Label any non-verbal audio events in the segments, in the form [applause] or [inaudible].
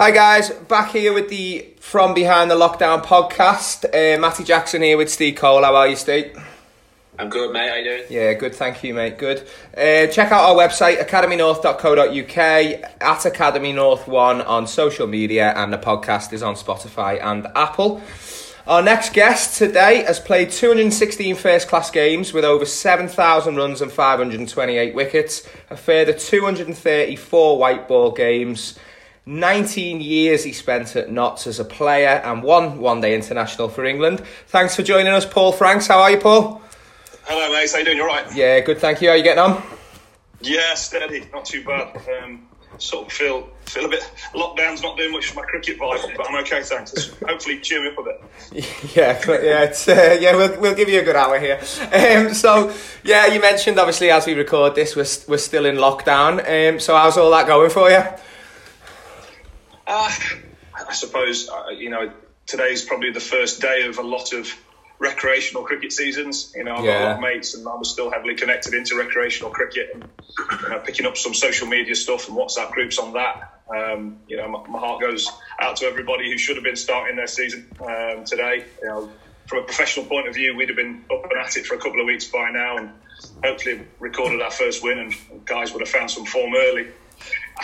Hi guys, back here with the From Behind the Lockdown podcast. Uh, Matty Jackson here with Steve Cole. How are you, Steve? I'm good, mate. How are you doing? Yeah, good. Thank you, mate. Good. Uh, check out our website, academynorth.co.uk, at Academy North One on social media, and the podcast is on Spotify and Apple. Our next guest today has played 216 first class games with over 7,000 runs and 528 wickets, a further 234 white ball games. 19 years he spent at Notts as a player and one one day international for England. Thanks for joining us, Paul Franks. How are you, Paul? Hello, mate. How you doing? You all right? Yeah, good, thank you. How are you getting on? Yeah, steady. Not too bad. Um, sort of feel feel a bit. Lockdown's not doing much for my cricket vibe, but I'm okay, thanks. It's hopefully cheer me up a bit. [laughs] Yeah, yeah, it's, uh, yeah. We'll we'll give you a good hour here. Um, so yeah, you mentioned obviously as we record this, we're we're still in lockdown. Um, so how's all that going for you? Uh, I suppose uh, you know today's probably the first day of a lot of recreational cricket seasons. You know, I've got a lot of mates, and I'm still heavily connected into recreational cricket, and you know, picking up some social media stuff and WhatsApp groups on that. Um, you know, my, my heart goes out to everybody who should have been starting their season um, today. You know, from a professional point of view, we'd have been up and at it for a couple of weeks by now, and hopefully recorded our first win, and guys would have found some form early.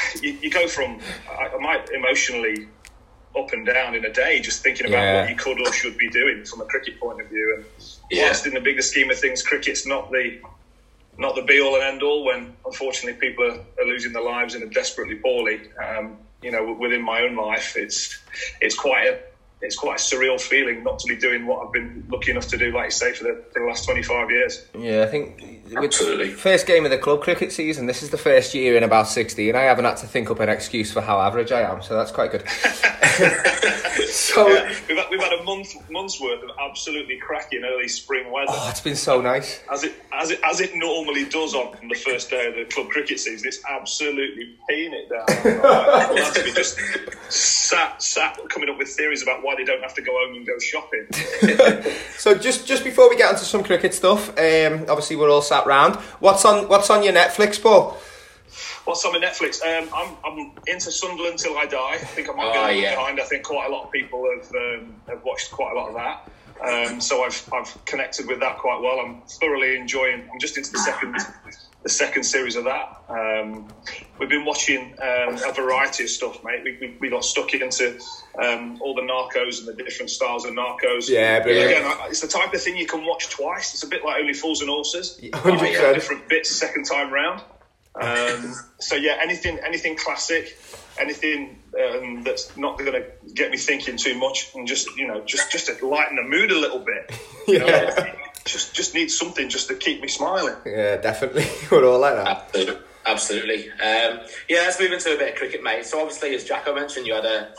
[laughs] You, you go from I, I might emotionally up and down in a day just thinking about Yeah. what you could or should be doing from a cricket point of view. And Yeah. whilst in the bigger scheme of things, cricket's not the not the be all and end all. When unfortunately people are, are losing their lives and are desperately poorly, um, you know, within my own life, it's it's quite a it's quite a surreal feeling not to be doing what I've been lucky enough to do, like you say, for the, for the last twenty five years. Yeah, I think with Absolutely. first game of the club cricket season. This is the first year in about sixty, and I haven't had to think up an excuse for how average I am. So that's quite good. [laughs] [laughs] so Yeah, we've had, we've had a month month's worth of absolutely cracking early spring weather. oh, it's been so nice. as it as it as it normally does on the first day of the club cricket season. It's absolutely peeing it down. [laughs] People have to be just sat sat coming up with theories about why they don't have to go home and go shopping. [laughs] So just just before we get onto some cricket stuff, um, obviously we're all sat round. What's on What's on your Netflix, Paul? What's on my Netflix? Um, I'm I'm into Sunderland till I die. I think I might be Oh, a little yeah. behind. I think quite a lot of people have um, have watched quite a lot of that. Um, so I've I've connected with that quite well. I'm thoroughly enjoying. I'm just into the second the second series of that. Um, we've been watching um, a variety of stuff, mate. We, we, we got stuck into um, all the narcos and the different styles of narcos. Yeah, brilliant. Again, it's the type of thing you can watch twice. It's a bit like Only Fools and Horses. 100%. Different bits second time round. Um, [laughs] so yeah, anything anything classic, anything um, that's not going to get me thinking too much, and just you know just just to lighten the mood a little bit. [laughs] You know, Yeah. Just just need something just to keep me smiling. Yeah, definitely. [laughs] We're all like that. Absolutely. Absolutely. Um, yeah, let's move into a bit of cricket, mate. So obviously, as Jacko mentioned, you had a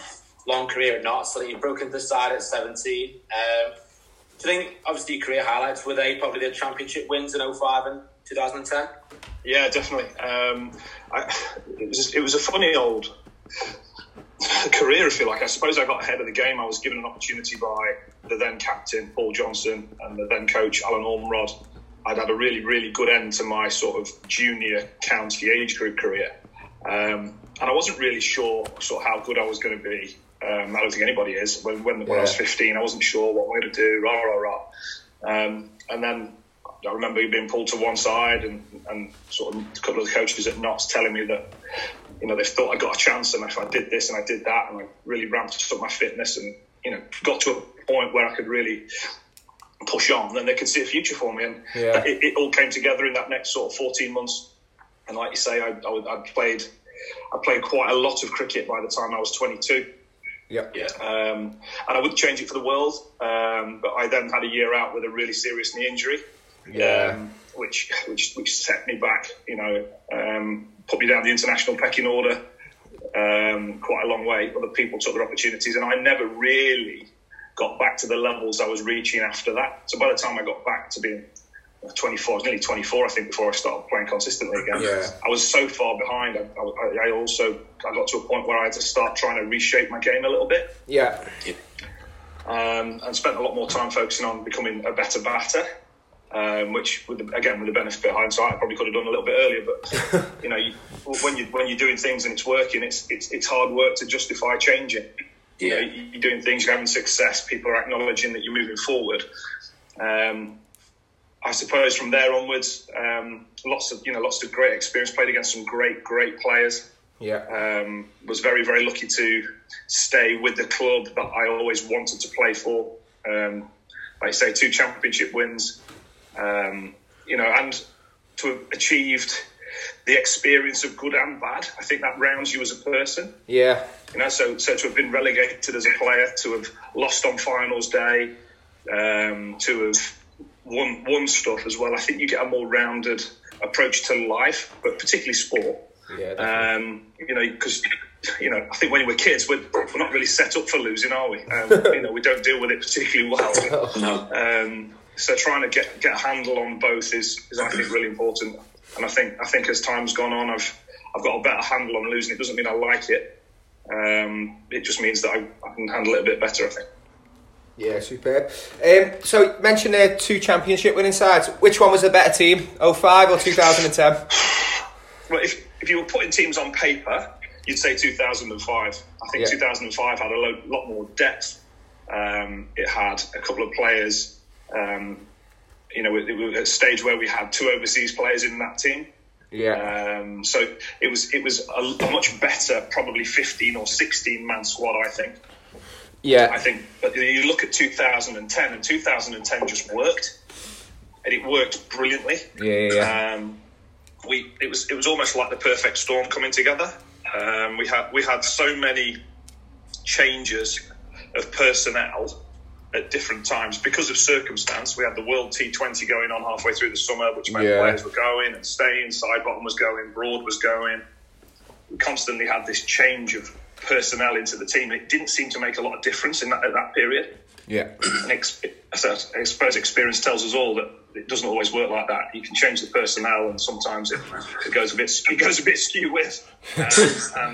long career at Notts, so you broke into the side at 17. Um, do you think, obviously, your career highlights were they probably the championship wins in 05 and 2010? Yeah, definitely. Um, I, it was it was a funny old [laughs] career. if you like I suppose I got ahead of the game. I was given an opportunity by the then captain Paul Johnson and the then coach Alan Ormrod. I'd had a really really good end to my sort of junior county age group career, um, and I wasn't really sure sort of how good I was going to be. Um, I don't think anybody is. When, when, when I was 15, I wasn't sure what I'm going to do. Rah rah rah. Um, and then I remember being pulled to one side and, and sort of a couple of the coaches at Notts telling me that, you know, they thought I got a chance and if I did this and I did that and I really ramped up my fitness and, you know, got to a point where I could really push on, then they could see a future for me. And Yeah. it, it all came together in that next sort of 14 months. And like you say, I, I, I'd played, I played quite a lot of cricket by the time I was 22. Yep. Yeah. Um, and I wouldn't change it for the world. Um, but I then had a year out with a really serious knee injury, Yeah. um, which which which set me back. You know, um, put me down the international pecking order um, quite a long way. Other people took their opportunities, and I never really got back to the levels I was reaching after that. So by the time I got back to being 24, nearly 24, I think, before I started playing consistently again. Yeah. I was so far behind. I, I, I also I got to a point where I had to start trying to reshape my game a little bit Yeah. um, and spent a lot more time focusing on becoming a better batter. Um, which, with the, again, with the benefit of hindsight, I probably could have done a little bit earlier. But [laughs] you know, you, when you when you're doing things and it's working, it's it's, it's hard work to justify changing. You know, you're doing things, you're having success. People are acknowledging that you're moving forward. Um, I suppose from there onwards, um, lots of you know lots of great experience. Played against some great great players. Yeah. Um, was very very lucky to stay with the club that I always wanted to play for. Um, like I say, two championship wins. Um, you know, and to have achieved the experience of good and bad. I think that rounds you as a person. Yeah. You know, so so to have been relegated as a player, to have lost on finals day, um, to have won won stuff as well. I think you get a more rounded approach to life, but particularly sport. Yeah. Um, you know, because you know, I think when we're kids, we're, we're not really set up for losing, are we? Um, [laughs] you know, we don't deal with it particularly well. No. Um, so trying to get get a handle on both is, is I think really important. And I think I think as time's gone on, I've I've got a better handle on losing. It doesn't mean I like it. Um, it just means that I, I can handle it a bit better. I think. Yeah, superb. Um, so you mentioned there two championship winning sides. Which one was the better team, 05 or 2010? Well, if if you were putting teams on paper, you'd say 2005. I think Yeah. 2005 had a lo- lot more depth. Um, it had a couple of players. Um, you know, it, it was a stage where we had two overseas players in that team. Yeah. Um, so it was it was a, a much better, probably 15 or 16 man squad. I think. Yeah. I think, but you look at 2010, and 2010 just worked, and it worked brilliantly. Yeah, yeah, yeah. Um, we it was it was almost like the perfect storm coming together. Um, we had we had so many changes of personnel at different times because of circumstance. We had the World T20 going on halfway through the summer, which meant Yeah. players were going and staying. Sidebottom was going, Broad was going. We constantly had this change of personnel into the team. It didn't seem to make a lot of difference in that at that period. Yeah. And ex- I suppose experience tells us all that it doesn't always work like that. You can change the personnel, and sometimes it, it goes a bit it goes a bit skew with, [laughs] um,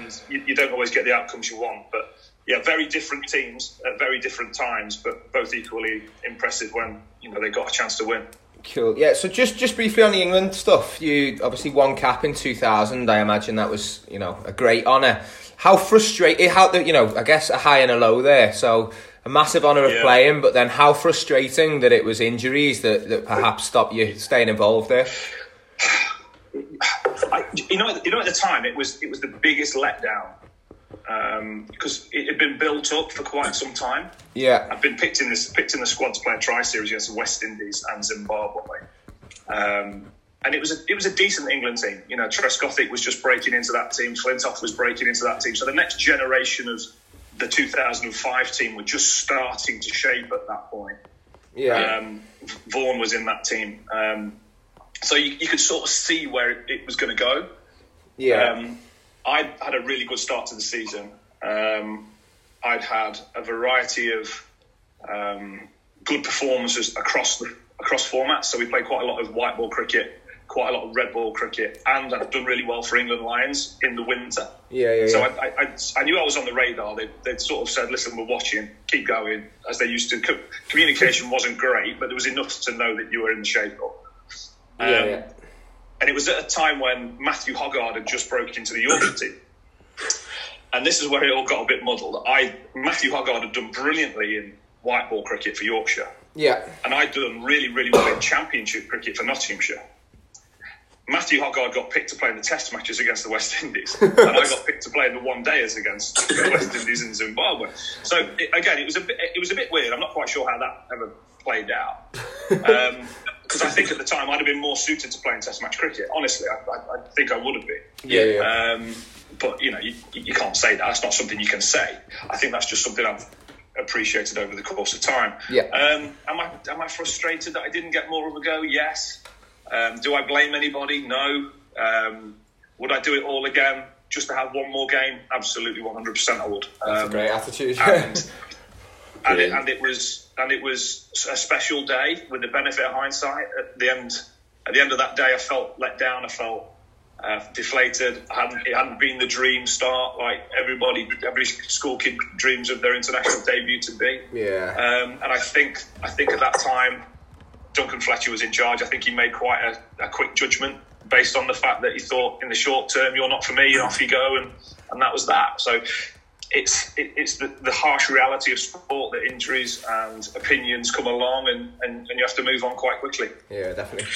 and you, you don't always get the outcomes you want. But yeah, very different teams at very different times, but both equally impressive when you know they got a chance to win. Cool. Yeah. So just just briefly on the England stuff, you obviously won cap in 2000. I imagine that was you know a great honour. How frustrating? How the you know I guess a high and a low there. So a massive honour of Yeah. playing, but then how frustrating that it was injuries that, that perhaps stopped you staying involved there. [sighs] I, you know, you know, at the time it was it was the biggest letdown because it had been built up for quite some time. Yeah. I've been picked in this picked in the squad to play a tri series against the West Indies and Zimbabwe, um, and it was a it was a decent England team. You know, Trescothick was just breaking into that team. Flintoff was breaking into that team. So the next generation of the 2005 team were just starting to shape at that point. Yeah. Um, Vaughan was in that team, um, so you, you could sort of see where it, it was going to go. yeah. Um, I had a really good start to the season. Um, I'd had a variety of um, good performances across the across formats. So we played quite a lot of white ball cricket, quite a lot of red ball cricket, and I've done really well for England Lions in the winter. yeah. Yeah. So yeah. I, I, I, knew I was on the radar. They, they'd sort of said, "Listen, we're watching. Keep going," as they used to. Co- communication wasn't great, but there was enough to know that you were in the shape up. yeah. um, yeah. And it was at a time when Matthew Hoggard had just broken into the Yorkshire team. And this is where it all got a bit muddled. I Matthew Hoggard had done brilliantly in white ball cricket for Yorkshire, Yeah. and I'd done really, really well in championship cricket for Nottinghamshire. Matthew Hoggard got picked to play in the test matches against the West Indies, [laughs] and I got picked to play in the one dayers against the West Indies and Zimbabwe. So it, again, it was a bit, it was a bit weird. I'm not quite sure how that ever played out. [laughs] Um, Because I think at the time I'd have been more suited to playing Test match cricket. Honestly, I, I, I think I would have been. Yeah. Yeah. Um, but you know, you, you can't say that. That's not something you can say. I think that's just something I've appreciated over the course of time. Yeah. Um, am I am I frustrated that I didn't get more of a go? Yes. Um, do I blame anybody? No. Um, would I do it all again just to have one more game? Absolutely, one hundred percent. I would. That's a Um, great attitude. and [laughs] and it, and it was and it was a special day with the benefit of hindsight. At the end, at the end of that day, I felt let down. I felt uh, deflated. I hadn't, it hadn't been the dream start like everybody, every school kid dreams of their international debut to be. yeah. Um, and I think I think at that time Duncan Fletcher was in charge, I think he made quite a, a, quick judgment based on the fact that he thought in the short term, you're not for me, and off you go, and, and that was that. So it's it, it's the, the harsh reality of sport that injuries and opinions come along, and, and, and you have to move on quite quickly. Yeah, definitely.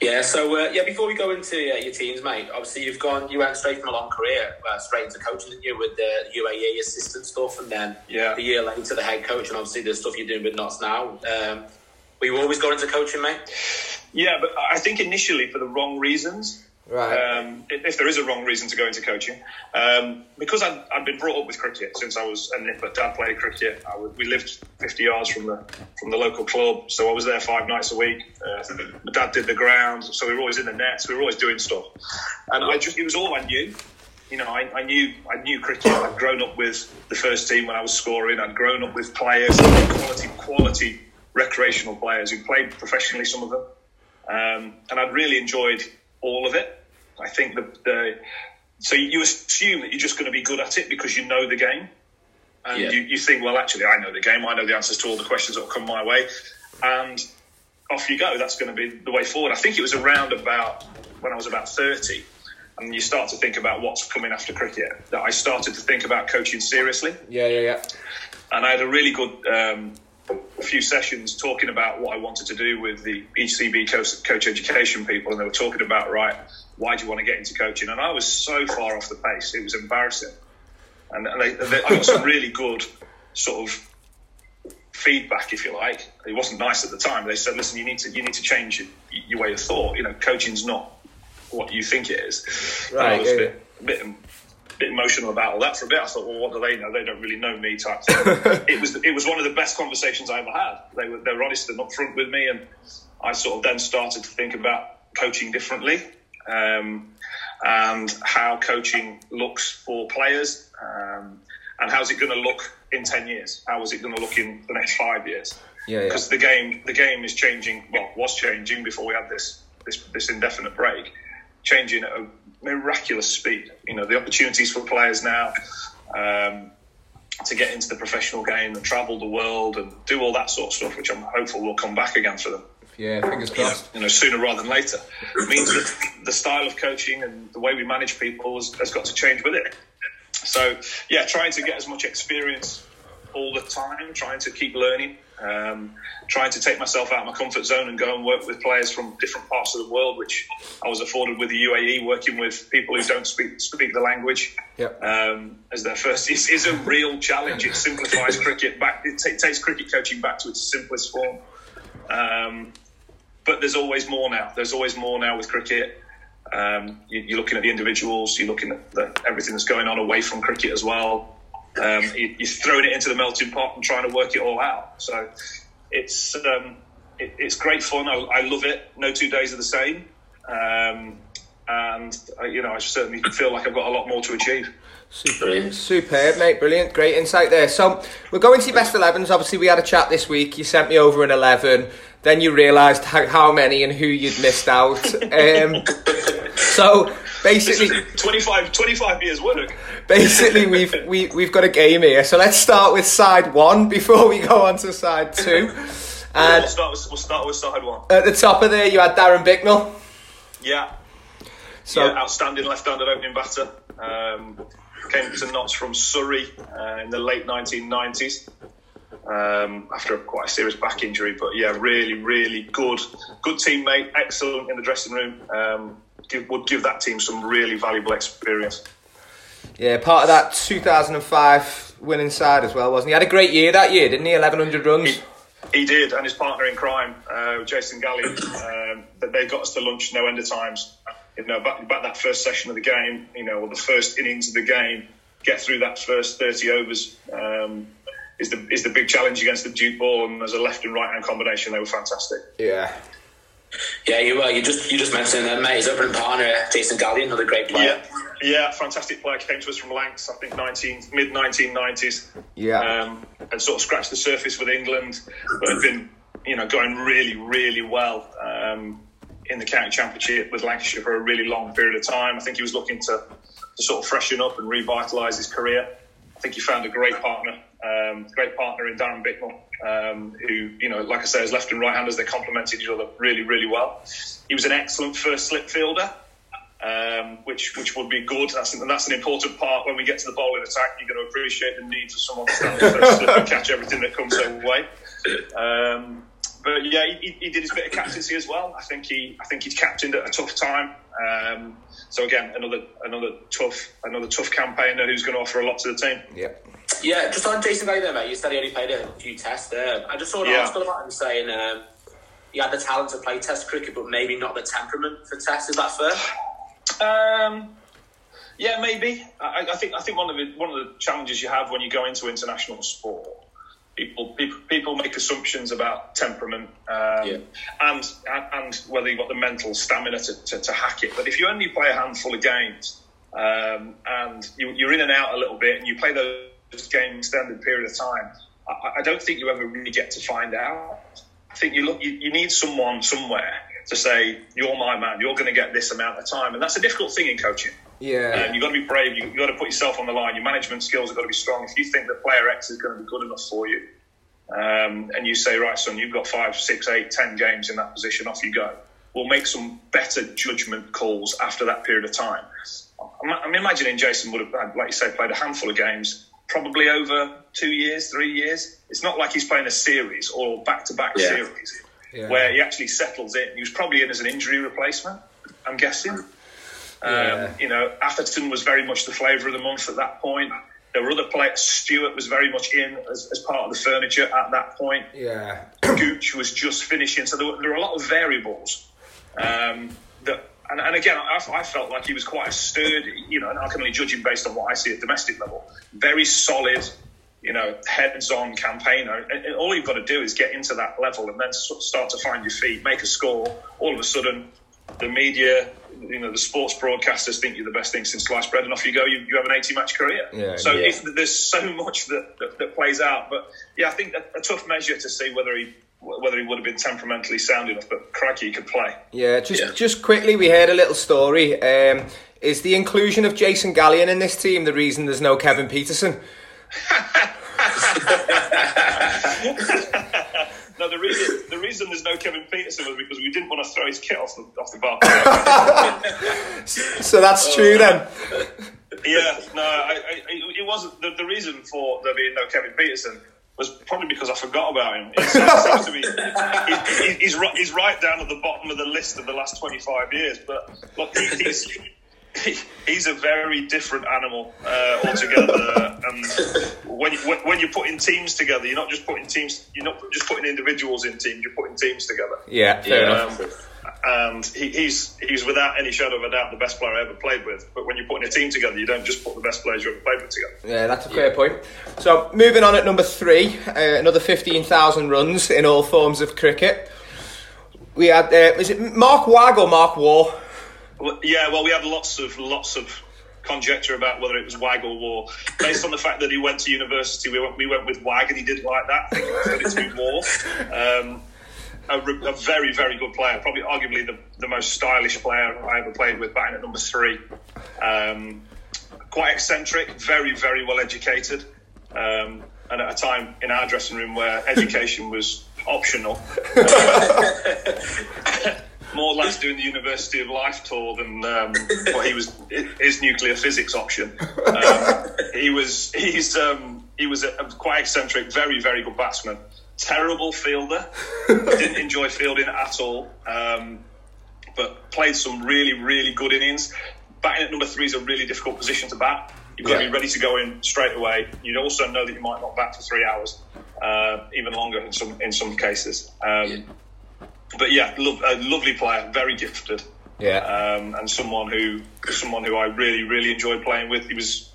Yeah, so uh, yeah, before we go into uh, your teams, mate, obviously you've gone, you went straight from a long career uh, straight into coaching, didn't you, with the UAE assistant stuff, and then yeah. the year later the head coach, and obviously the stuff you're doing with Notts now. Um, were you always going into coaching, mate? Yeah, but I think initially for the wrong reasons. Right. Um, if, there is a wrong reason to go into coaching, um, because I'd, I'd, been brought up with cricket since I was a nipper. Dad played cricket. we lived 50 yards from the from the local club, so I was there five nights a week. Uh, my dad did the grounds, so we were always in the nets. We were always doing stuff, and I just it was all I knew. You know, I, I knew I knew cricket. I'd grown up with the first team when I was scoring. I'd grown up with players, quality quality recreational players who played professionally. Some of them, um, and I'd really enjoyed all of it. I think the, the so you assume that you're just going to be good at it because you know the game, and yeah. you, you think, well, actually, I know the game. I know the answers to all the questions that will come my way, and off you go. That's going to be the way forward. I think it was around about when I was about thirty, and you start to think about what's coming after cricket. That I started to think about coaching seriously. Yeah, yeah, yeah. And I had a really good um, a few sessions talking about what I wanted to do with the ECB coach, coach education people, and they were talking about right, why do you want to get into coaching? And I was so far off the pace, it was embarrassing. And, they, they, I got some really good sort of feedback, if you like. It wasn't nice at the time. They said, "Listen, you need to you need to change your, your way of thought. You know, coaching's not what you think it is." Right. I was a bit, a bit bit emotional about all that for a bit. I thought, well, what do they know? They don't really know me. Type thing. [laughs] it was it was one of the best conversations I ever had. They were they were honest and upfront with me, and I sort of then started to think about coaching differently. Um, and how coaching looks for players, um, and how's it going to look in ten years? How is it going to look in the next five years? Yeah, because yeah. the game the game is changing. Well, was changing before we had this this this indefinite break, changing at a miraculous speed. You know, the opportunities for players now um, to get into the professional game and travel the world and do all that sort of stuff, which I'm hopeful will come back again for them. Yeah, fingers crossed. You know, sooner rather than later. It means that the style of coaching and the way we manage people has, has got to change with it. So, yeah, trying to get as much experience all the time, trying to keep learning, um, trying to take myself out of my comfort zone and go and work with players from different parts of the world, which I was afforded with the UAE, working with people who don't speak speak the language yep. um, as their first [laughs] is, is a real challenge. It simplifies cricket back. It t- takes cricket coaching back to its simplest form. Um, but there's always more now. There's always more now with cricket. Um, you, are looking at the individuals. You're looking at the, everything that's going on away from cricket as well. Um, you, are throwing it into the melting pot and trying to work it all out. So it's um, it, it's great fun. I, I, love it. No two days are the same, um, and uh, you know I certainly feel like I've got a lot more to achieve. Super, superb, mate. Brilliant, great insight there. So we're going to best 11s. Obviously, we had a chat this week. You sent me over an 11. Then you realised how, how, many and who you'd missed out. [laughs] Um, so basically 25, 25 years work. Basically, we've [laughs] we, we've got a game here. So let's start with side one before we go on to side two. [laughs] And we'll start with, we'll start with side one. At the top of there, you had Darren Bicknell. Yeah. So yeah, outstanding left-handed opening batter. Um, came to Notts from Surrey uh, in the late 1990s. Um, after a, quite a serious back injury, but yeah, really, really good, good teammate, excellent in the dressing room. Um, give, would give that team some really valuable experience. Yeah, part of that 2005 winning side as well, wasn't he? Had a great year that year, didn't he? 1100 runs. He, he did, and his partner in crime, uh, Jason Gallian, um, that they got us to lunch no end of times. You know, back, about that first session of the game, you know, or the first innings of the game, get through that first 30 overs um, is the is the big challenge against the Duke ball, and as a left and right hand combination, they were fantastic. Yeah, yeah, you uh, you just you just mentioned that mate, his opening partner, Jason Gallian, another great player. Yeah, yeah, fantastic player. Came to us from Lancs, I think, nineteen mid nineteen nineties. Yeah, um, and sort of scratched the surface with England, but had been you know going really really well um, in the county championship with Lancashire for a really long period of time. I think he was looking to to sort of freshen up and revitalise his career. I think he found a great partner, um, great partner in Darren Bicknell, um, who, you know, like I say, as left and right handers, they complemented each other really, really well. He was an excellent first slip fielder, um, which which would be good. That's, and that's an important part when we get to the bowling attack. You're going to appreciate the need for someone to stand first [laughs] and catch everything that comes their way. Um, but yeah, he, he, did his bit of captaincy as well. I think he I think he's captained at a tough time. Um, so again, another another tough another tough campaigner who's going to offer a lot to the team. Yeah. Yeah, just on Jason Gray there, mate. You said he only played a few tests. there. I just saw an yeah. article about him saying um, he had the talent to play Test cricket, but maybe not the temperament for Test. Is that fair? Um, yeah, maybe. I, I, think I think one of the one of the challenges you have when you go into international sport people people, people make assumptions about temperament um, yeah. and, and whether you've got the mental stamina to, to, to, hack it. But if you only play a handful of games um, and you, are in and out a little bit and you play those games extended period of time, I, I, don't think you ever really get to find out. I think you look you, you need someone somewhere to say you're my man. You're going to get this amount of time, and that's a difficult thing in coaching. Yeah. And you've got to be brave. You've got to put yourself on the line. Your management skills have got to be strong. If you think that player X is going to be good enough for you, um, and you say, right, son, you've got five, six, eight, ten games in that position, off you go. We'll make some better judgment calls after that period of time. I'm, I'm imagining Jason would have, like you say, played a handful of games, probably over two years, three years. It's not like he's playing a series or back to back series yeah. where he actually settles in. He was probably in as an injury replacement, I'm guessing. Um, You know, Atherton was very much the flavour of the month at that point. There were other players. Stewart was very much in as, as part of the furniture at that point. Yeah. [coughs] Gooch was just finishing. So there were, there were a lot of variables um, that. And, and again, I, I, felt like he was quite a sturdy, you know, and I can only judge him based on what I see at domestic level. Very solid, you know, heads-on campaigner. And all you've got to do is get into that level and then start to find your feet, make a score. All of a sudden, the media, you know, the sports broadcasters think you're the best thing since sliced bread, and off you go. You, you have an 80 match career. Yeah, so yeah. If, there's so much that, that, that, plays out. But yeah, I think a, a, tough measure to see whether he whether he would have been temperamentally sound enough. But crikey, he could play. Yeah, just yeah. just quickly, we heard a little story. Um, is the inclusion of Jason Gallian in this team the reason there's no Kevin Pietersen? [laughs] [laughs] No, the reason the reason there's no Kevin Pietersen was because we didn't want to throw his kit off the off the bar. [laughs] so that's true then. Yeah, no, I, I, it wasn't the, the reason for there being no Kevin Pietersen was probably because I forgot about him. It seems, to be he, he's, he's right down at the bottom of the list of the last 25 years. But look, he, he's [laughs] he's a very different animal uh, altogether. [laughs] and when you, when you're putting teams together, you're not just putting teams. You're not just putting individuals in teams. You're putting teams together. Yeah, fair um, enough. And he, he's he's without any shadow of a doubt the best player I ever played with. But when you're putting a team together, you don't just put the best players you ever played with together. Yeah, that's a fair yeah. point. So moving on at number three, uh, another fifteen thousand runs in all forms of cricket. We had uh, is it Mark Wagh or Mark Waugh? Yeah, well, we had lots of lots of conjecture about whether it was Wag or War. Based on the fact that he went to university, we went, we went with Wag and he didn't like that. Think it to Waugh. Um, a, a, very, very good player. Probably, arguably, the, the most stylish player I ever played with, batting at number three. Um, quite eccentric, very, very well educated. Um, and at a time in our dressing room where education was optional. [laughs] more lads doing the University of Life tour than um, [laughs] what he was his nuclear physics option. [laughs] Um, he was he's um, he was a, a quite eccentric, very very good batsman. Terrible fielder. [laughs] Didn't enjoy fielding at all. Um, but played some really really good innings. Batting at number three is a really difficult position to bat. You've got yeah. to be ready to go in straight away. You also know that you might not bat for three hours, uh, even longer in some in some cases. Um, yeah but yeah, lo- a lovely player, very gifted. Yeah, um, and someone who someone who I really really enjoyed playing with. He was.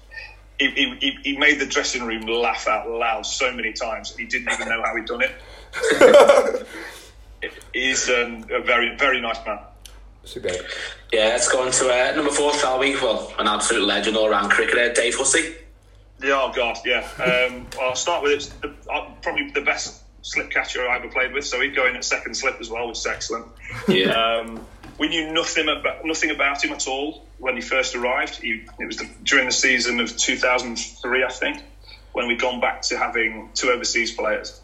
He, he, he made the dressing room laugh out loud so many times. He didn't even know how he'd done it. [laughs] He's um, a very, very nice man. Super. Yeah, let's go on to uh, number four, shall we? Well, an absolute legend all round cricketer, Dave Hussey. Yeah, oh God, yeah. Um, I'll start with it. The, uh, probably the best slip catcher I ever played with, so he'd go in at second slip as well, which is excellent. Yeah. Um, we knew nothing about nothing about him at all when he first arrived. He, it was the, during the season of 2003, I think. when we'd gone back to having two overseas players.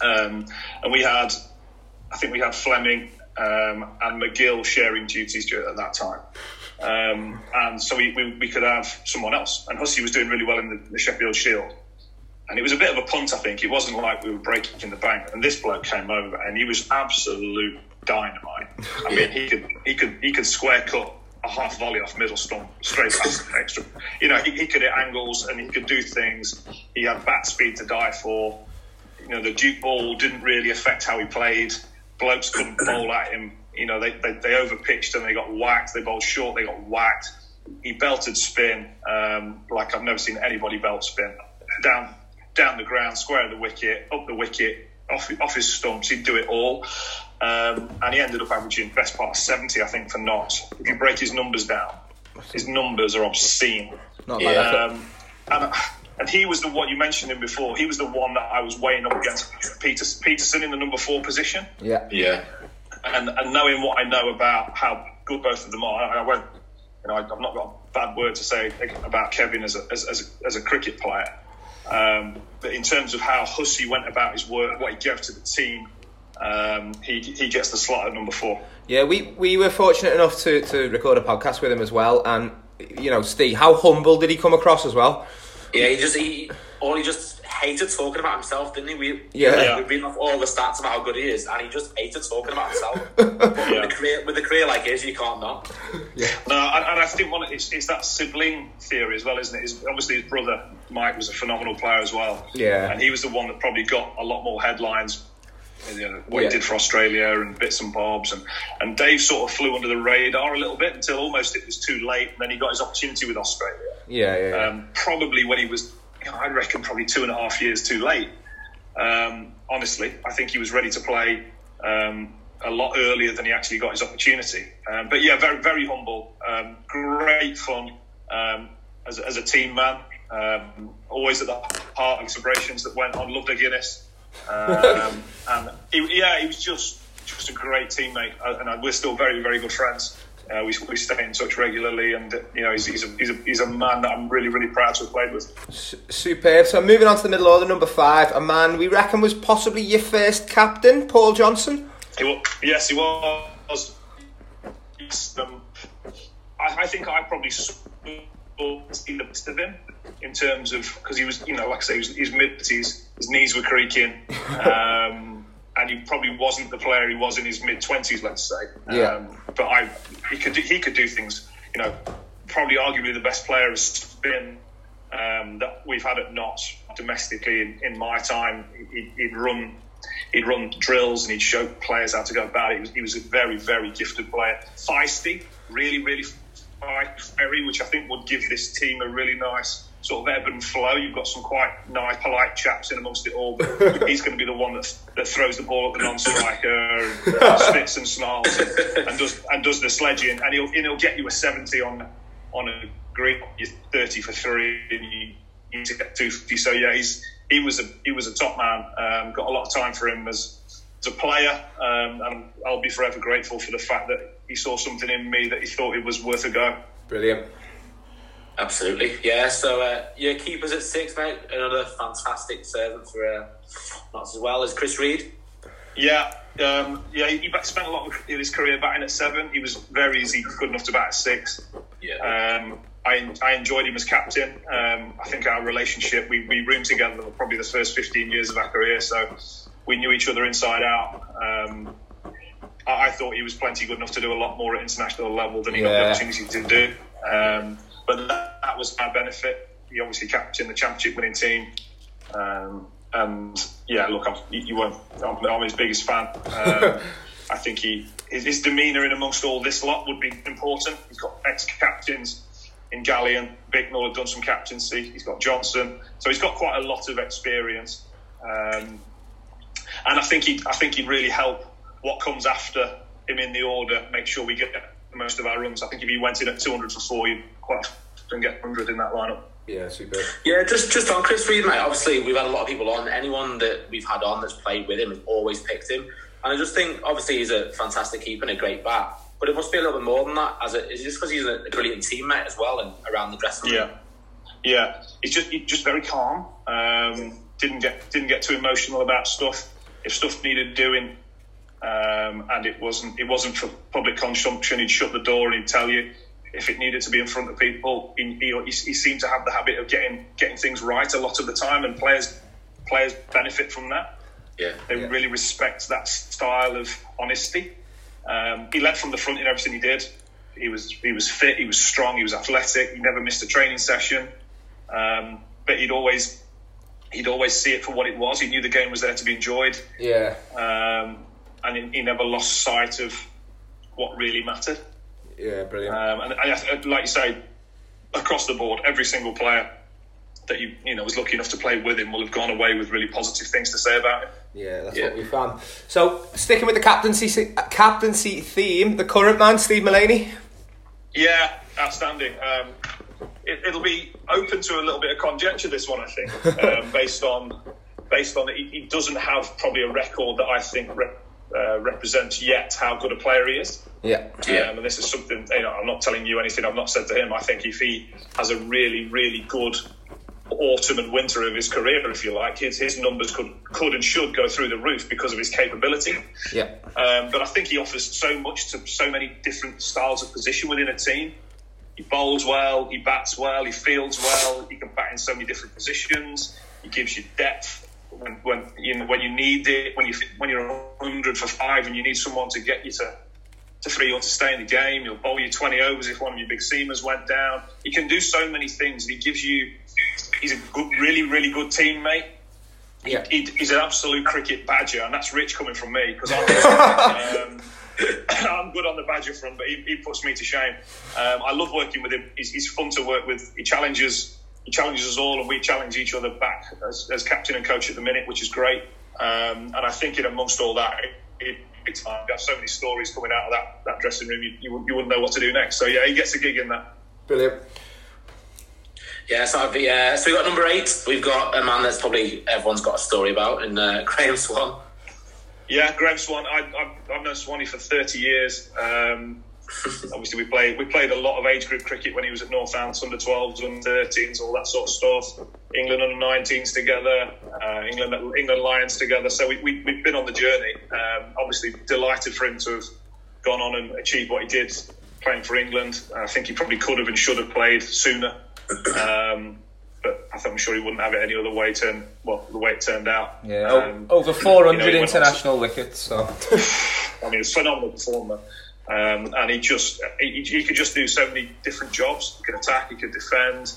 Um, and we had, I think we had Fleming um, and MacGill sharing duties at that time. Um, and so we, we, we, could have someone else. And Hussey was doing really well in the, the, Sheffield Shield. And it was a bit of a punt, I think. It wasn't like we were breaking the bank. And this bloke came over and he was absolute dynamite. I mean, he could he could he could square cut a half volley off middle stump straight past extra. You know, he, he could hit angles and he could do things. He had bat speed to die for. You know, the Duke ball didn't really affect how he played. Blokes couldn't bowl at him. You know, they, they, they overpitched and they got whacked. They bowled short, they got whacked. He belted spin um, like I've never seen anybody belt spin. Down down the ground, square of the wicket, up the wicket, off, off his stumps. He'd do it all. Um, and he ended up averaging best part of 70, I think, for not. If you break his numbers down, his numbers are obscene. Not bad um, and, and he was the one you mentioned him before. He was the one that I was weighing up against Peter, Pietersen in the number four position. Yeah, yeah. And, and knowing what I know about how good both of them are, I went. You know, I've not got a bad word to say about Kevin as a, as, as a, as a cricket player. Um, but in terms of how Hussey went about his work, what he gave to the team, um, he, he gets the slot at number four. Yeah, we, we were fortunate enough to, to record a podcast with him as well. And, you know, Steve, how humble did he come across as well? Yeah, he just, he, all he just hated talking about himself, didn't he? We, yeah. yeah. We've been off all the stats about how good he is, and he just hated talking about himself. [laughs] yeah. with, a career, with a career like his, you can't not. Yeah. No, and, and I think one, it's, it's that sibling theory as well, isn't it? It's, obviously, his brother, Mike, was a phenomenal player as well. Yeah. And he was the one that probably got a lot more headlines you know, what yeah. he did for Australia and bits and bobs. And, and Dave sort of flew under the radar a little bit until almost it was too late. And then he got his opportunity with Australia. Yeah, yeah. yeah. Um, probably when he was, you know, I reckon, probably two and a half years too late. Um, honestly, I think he was ready to play um, a lot earlier than he actually got his opportunity. Um, but yeah, very, very humble, um, great fun um, as, as, a team man. always at the heart of celebrations that went on. Loved a Guinness. Um, [laughs] and he, yeah, he was just just a great teammate, uh, and we're still very very good friends. Uh, we, we stay in touch regularly, and you know he's, he's, a, he's, a, he's a man that I'm really really proud to have played with. superb. So moving on to the middle order, number five, a man we reckon was possibly your first captain, Paul Johnson. He was, yes, he was. Um, I, I, think I probably saw the best of him in terms of because he was, you know, like I say, he was, his mid his knees were creaking, [laughs] um, and he probably wasn't the player he was in his mid twenties, let's say. Yeah. Um, but I, he could do, he could do things. You know, probably arguably the best player has been um, that we've had at Notts domestically in, in my time. He'd, he'd, run. He'd run drills and he'd show players how to go about it. He was, he was a very, very gifted player. Feisty, really, really fiery, which I think would give this team a really nice sort of ebb and flow. You've got some quite nice, polite chaps in amongst it all. But [laughs] he's going to be the one that, that throws the ball at the non-striker, and [laughs] spits and snarls, and, and, does and does the sledging, and he'll and he'll get you a seventy on on a green. You're thirty for three, and you, need to get two fifty. So yeah, he's he was a he was a top man. Um, got a lot of time for him as as a player, um, and I'll be forever grateful for the fact that he saw something in me that he thought it was worth a go. Brilliant. Absolutely, yeah. So uh, your keepers at six, mate. Another fantastic servant for uh, not as well as Chris Read. Yeah, um, yeah. He spent a lot of his career batting at seven. He was very easy, good enough to bat at six. Yeah. Um, I, I enjoyed him as captain. Um, I think our relationship, we, we roomed together for probably the first 15 years of our career, so we knew each other inside out. Um, I, I, thought he was plenty good enough to do a lot more at international level than he yeah. got the opportunity to do. Um, but that, that, was our benefit. He obviously captained the championship winning team. Um, and yeah, look, I'm, you won't, I'm, I'm, his biggest fan. Um, [laughs] I think he his, his demeanour in amongst all this lot would be important. He's got ex captains in Gallian, Bicknell had done some captaincy. He's got Johnson, so he's got quite a lot of experience. Um, and I think he I think he'd really help what comes after him in the order. Make sure we get most of our runs. I think if he went in at 200 for four, you'd quite often get 100 in that lineup. Yeah, super. Yeah, just just on Chris Read, mate. Obviously, we've had a lot of people on. Anyone that we've had on that's played with him has always picked him. And I just think, obviously, he's a fantastic keeper and a great bat. But it must be a little bit more than that. As it is just because he's a brilliant teammate as well and around the dressing room. Yeah. Yeah, he's just he's just very calm. Um, didn't get didn't get too emotional about stuff. If stuff needed doing, um, and it wasn't it wasn't for public consumption, he'd shut the door and he'd tell you. If it needed to be in front of people, he, he, he seemed to have the habit of getting getting things right a lot of the time, and players players benefit from that. Yeah, they Yeah. really respect that style of honesty. Um, he led from the front in everything he did. He was he was fit, he was strong, he was athletic. He never missed a training session, um, but he'd always he'd always see it for what it was. He knew the game was there to be enjoyed, Yeah, um, and he, he never lost sight of what really mattered. yeah, brilliant. Um, and, and I- like you say, across the board, every single player that you you know was lucky enough to play with him will have gone away with really positive things to say about him. Yeah, that's Yeah. what we found. So, sticking with the captaincy captaincy theme, the current man, Steve Mullaney. Yeah, outstanding. Um, it, it'll be open to a little bit of conjecture. This one, I think, [laughs] um, based on based on he, he doesn't have probably a record that I think rep, uh, represents yet how good a player he is. Yeah, Yeah. Um, and this is something you know. I'm not telling you anything I've not said to him. I think if he has a really, really good autumn and winter of his career, if you like, his his numbers could could and should go through the roof because of his capability. yeah, Um, but I think he offers so much to so many different styles of position within a team. He bowls well, he bats well, he fields well, he can bat in so many different positions. He gives you depth when, when you know, when you need it. When you when you're hundred for five and you need someone to get you to to three or to stay in the game. He'll bowl you twenty overs if one of your big seamers went down. He can do so many things, he gives you. He's a good, really, really good teammate yeah. he, he's an absolute cricket badger, and that's rich coming from me because I'm, [laughs] um, [coughs] I'm good on the badger front, but he, he puts me to shame. Um, I love working with him. He's, he's fun to work with. He challenges he challenges us all, and we challenge each other back as, as captain and coach at the minute, which is great. Um, and I think in amongst all that, it, it, it's fun. You have so many stories coming out of that, that dressing room, you, you, wouldn't- you wouldn't know what to do next. So yeah, he gets a gig in that. Brilliant. Yeah, so, I'd be, uh, so we've got number eight. We've got a man that's probably everyone's got a story about in uh, [laughs] Graeme Swann. Yeah, Graeme Swann. I, I've, I've known Swanee for thirty years. Um, obviously, we played we played a lot of age group cricket when he was at Northants, under 12s, under 13s, all that sort of stuff. England under 19s together, uh, England England Lions together. So we, we we've been on the journey. Um, obviously, delighted for him to have gone on and achieved what he did playing for England. I think he probably could have and should have played sooner. Um, but I think I'm sure he wouldn't have it any other way. Turn well, the way it turned out. Yeah, Um, over 400 you know, international wickets. So, [laughs] I mean, it's a phenomenal performer. Um, and he just he, he could just do so many different jobs. He could attack, he could defend.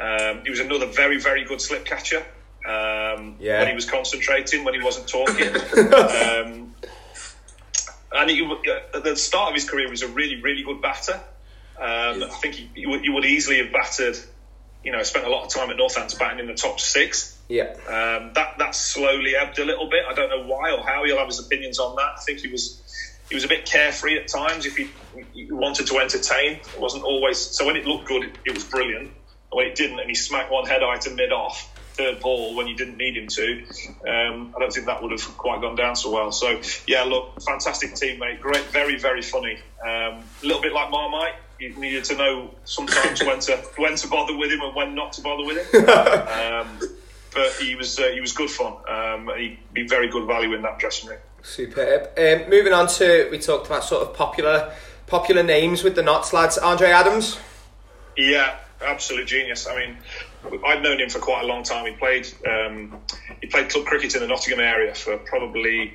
Um, he was another very, very good slip catcher. Um, Yeah. When he was concentrating, when he wasn't talking. [laughs] um, and he, at the start of his career, he was a really, really good batter. Um, I think he, he, would, he would easily have batted. You know, spent a lot of time at Northants batting in the top six. yeah, Um, that that slowly ebbed a little bit. I don't know why or how. He'll have his opinions on that. I think he was he was a bit carefree at times. If he, he wanted to entertain, it wasn't always. So when it looked good, it, it was brilliant. And when it didn't, and he smacked one head eye to mid off third ball when you didn't need him to, um, I don't think that would have quite gone down so well. So yeah, look, fantastic teammate, great, very very funny. Um, a little bit like Marmite. You needed to know sometimes when to [laughs] when to bother with him and when not to bother with him. [laughs] Um, but he was uh, he was good fun. Um, he'd be very good value in that dressing room. Superb. Um, moving on to, we talked about sort of popular popular names with the Notts lads. Andre Adams. Yeah, absolute genius. I mean, I've known him for quite a long time. He played um, he played club cricket in the Nottingham area for probably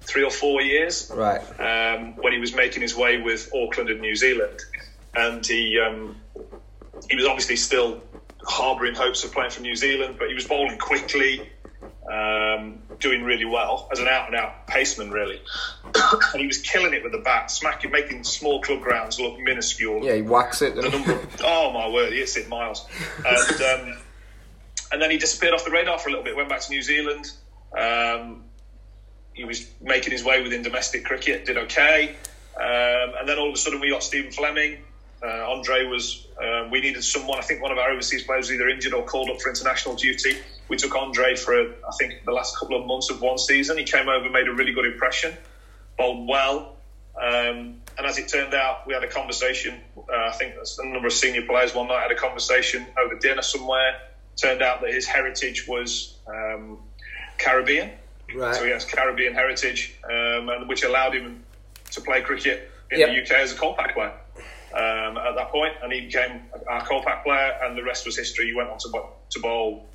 three or four years. Right. um, when he was making his way with Auckland and New Zealand, and he um, he was obviously still harbouring hopes of playing for New Zealand, but he was bowling quickly, um, doing really well as an out and out paceman, really, [coughs] and he was killing it with the bat, smacking, making small club grounds look minuscule Yeah, he whacks it. the number of, [laughs] oh my word, he hits it miles. And, um, and then he disappeared off the radar for a little bit, went back to New Zealand. Um, he was making his way within domestic cricket, did okay. Um, and then all of a sudden we got Stephen Fleming. Uh, Andre was, um, we needed someone, I think one of our overseas players was either injured or called up for international duty. We took Andre for, I think, the last couple of months of one season. He came over, made a really good impression, bowled well. Um, and as it turned out, we had a conversation. Uh, I think a number of senior players one night had a conversation over dinner somewhere. Turned out that his heritage was um, Caribbean. Right. So he has Caribbean heritage, um, and which allowed him to play cricket in Yep. the UK as a Kolpak player um, at that point, and he became our Kolpak player, and the rest was history. He went on to, to bowl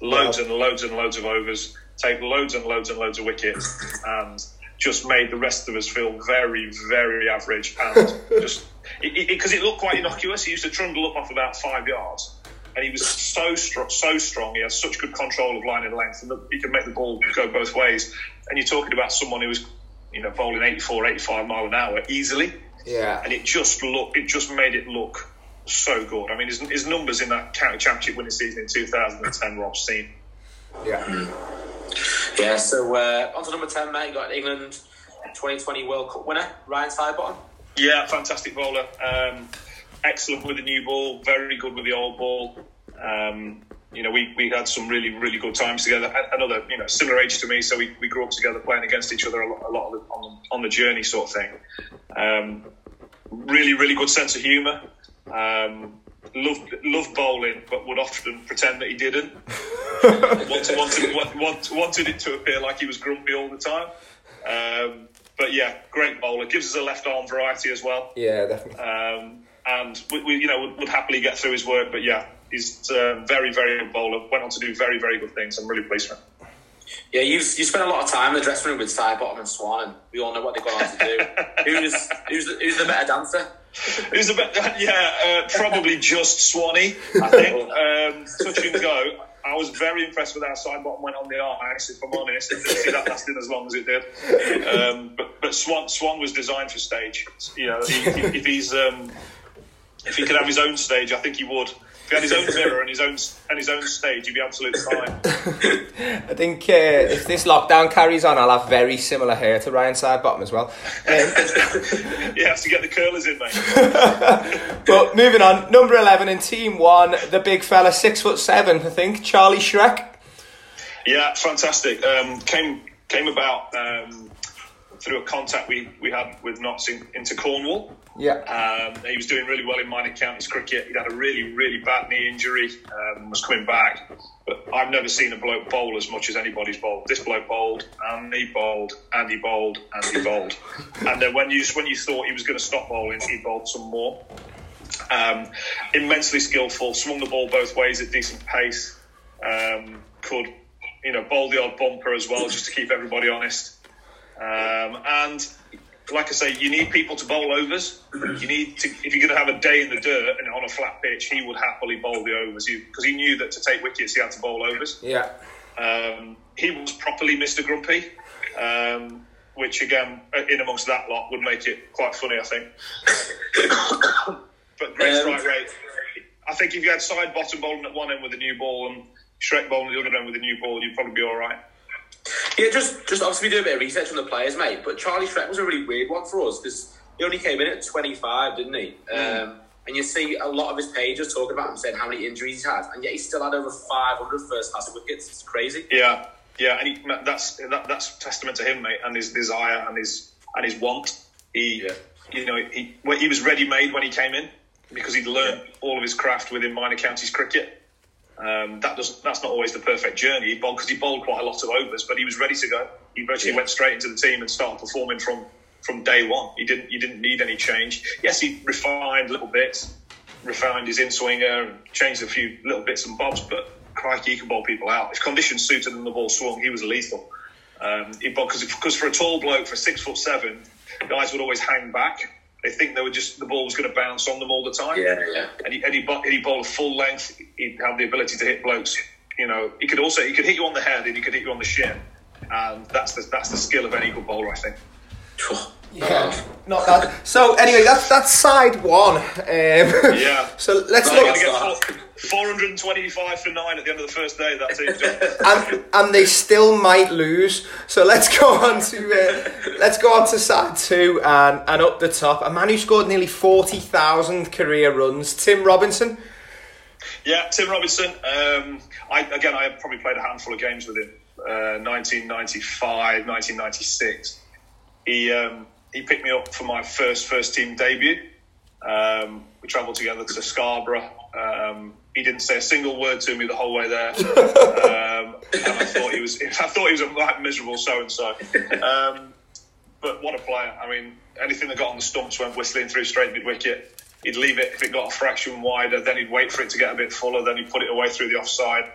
loads Wow. and loads and loads of overs, take loads and loads and loads of wickets, and just made the rest of us feel very, very average, and [laughs] just because it, looked quite innocuous. He used to trundle up off about five yards. And he was so strong, so strong. He had such good control of line and length, and he could make the ball go both ways. And you're talking about someone who was, you know, bowling 84, 85 mile an hour easily Yeah. and it just looked, it just made it look so good. I mean, his, his numbers in that county championship winning season in 2010 were obscene. Yeah. Yeah, so uh, on to number 10, mate. You got England 2020 World Cup winner, Ryan Sidebottom. Yeah, fantastic bowler. Um, excellent with the new ball, very good with the old ball. Um, you know, we, we had some really, really good times together. Another, you know, similar age to me, so we, we grew up together playing against each other a lot, a lot of the, on, on the journey sort of thing. Um, really, really good sense of humour. Um, loved, loved bowling, but would often pretend that he didn't. wanted, wanted, wa- wanted it to appear like he was grumpy all the time. Um, but yeah, great bowler. Gives us a left arm variety as well. Yeah, definitely. Um, and we, we, you know, would, would happily get through his work. But yeah, he's a very, very good bowler. Went on to do very, very good things. I'm really pleased for him. Yeah, you've you spent a lot of time in the dressing room with Sidebottom and Swann, and we all know what they've gone on to do. [laughs] who's who's the, who's the better dancer? Who's the best? Yeah, uh, probably just Swanee. I think. [laughs] Um, touch and go. I was very impressed with how Sidebottom went on the ice. If I'm honest, I didn't see that lasting as long as it did. Um, but but Swann Swann was designed for stage. You know, he- if he's um, if he could have his own stage, I think he would. Had his own mirror and his own and his own stage, he'd be absolutely fine. [laughs] I think uh, if this lockdown carries on, I'll have very similar hair to Ryan Sidebottom as well. Um, [laughs] You have to get the curlers in, mate. [laughs] but moving on, number eleven in Team One, the big fella, six foot seven, I think, Charlie Shreck. Yeah, fantastic. Um, came came about um, through a contact we, we had with Notts in, into Cornwall. Yeah. Um, he was doing really well in minor counties cricket. He'd had a really, really bad knee injury, um, was coming back. But I've never seen a bloke bowl as much as anybody's bowled. This bloke bowled, and he bowled, and he bowled, and he bowled. [laughs] and then when you when you thought he was going to stop bowling, he bowled some more. Um, immensely skillful, swung the ball both ways at decent pace. Um, could, you know, bowl the odd bumper as well, just to keep everybody honest. Um, and like I say, you need people to bowl overs. You need to, if you're going to have a day in the dirt and on a flat pitch, he would happily bowl the overs because he knew that to take wickets, he had to bowl overs. Yeah. Um, he was properly Mr. Grumpy, um, which again, in amongst that lot, would make it quite funny, I think. but great Um, strike rate. I think if you had Sidebottom bowling at one end with a new ball and Shreck bowling at the other end with a new ball, you'd probably be all right. Yeah, just just obviously we do a bit of research on the players, mate. But Charlie Shreck was a really weird one for us because he only came in at 25, didn't he? Um, and you see a lot of his pages talking about him saying how many injuries he's had, and yet he still had over 500 first class wickets. It's crazy. Yeah, yeah, and he, that's that, that's testament to him, mate, and his desire and his and his want. He, Yeah. you know, he he was ready made when he came in because he'd learned all of his craft within minor counties cricket. Um, that doesn't that's not always the perfect journey. He bowled because he bowled quite a lot of overs, but he was ready to go. He virtually Yeah. went straight into the team and started performing from from day one. He didn't he didn't need any change. Yes, he refined little bits, refined his in swinger, and changed a few little bits and bobs, but crikey, he could bowl people out. If conditions suited and the ball swung, he was lethal. Um, because because for a tall bloke, for six foot seven, guys would always hang back. They think they were just the ball was going to bounce on them all the time. Yeah, yeah. And he, and he, and he bowled a full length. He'd have the ability to hit blokes. You know, he could also he could hit you on the head and he could hit you on the shin. And that's the that's the skill of any good bowler, I think. [laughs] Yeah, not that. So anyway, that's that's side one. Um, Yeah. [laughs] So let's They're look, going to four, 425 for nine at the end of the first day. That team. [laughs] and and they still might lose. So let's go on to uh, let's go on to side two and and up the top. A man who scored nearly forty thousand career runs, Tim Robinson. Yeah, Tim Robinson. Um, I, again, I probably played a handful of games with him. Uh, 1995, 1996. He um, he picked me up for my first first team debut. Um, we travelled together to Scarborough. Um, he didn't say a single word to me the whole way there, [laughs] um, and I thought he was. [laughs] I thought he was a like, miserable so and so. But what a player! I mean, anything that got on the stumps went whistling through straight mid wicket. He'd leave it if it got a fraction wider, then he'd wait for it to get a bit fuller, then he'd put it away through the offside.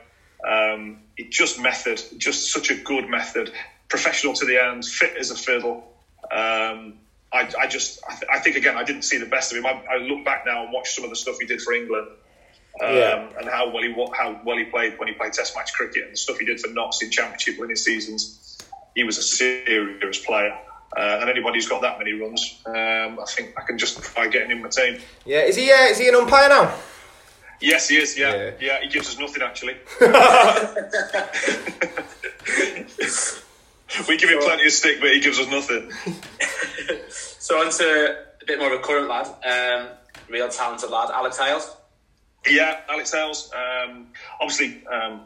Um, it just method, just such a good method. Professional to the end, fit as a fiddle. Um, I, I, just, I, th- I, think again, I didn't see the best of him. I, I, look back now and watch some of the stuff he did for England, um, yeah. and how well he how well he played when he played Test match cricket and the stuff he did for Notts in Championship winning seasons. He was a serious player. Uh, and anybody who's got that many runs, um, I think I can justify getting in my team. Yeah, is he? Uh, is he an umpire now? Yes, he is. Yeah, yeah. yeah he gives us nothing actually. [laughs] we give him plenty of stick, but he gives us nothing. [laughs] so on to a bit more of a current lad, um, real talented lad, Alex Hales. Yeah, Alex Hales. Um, obviously, um,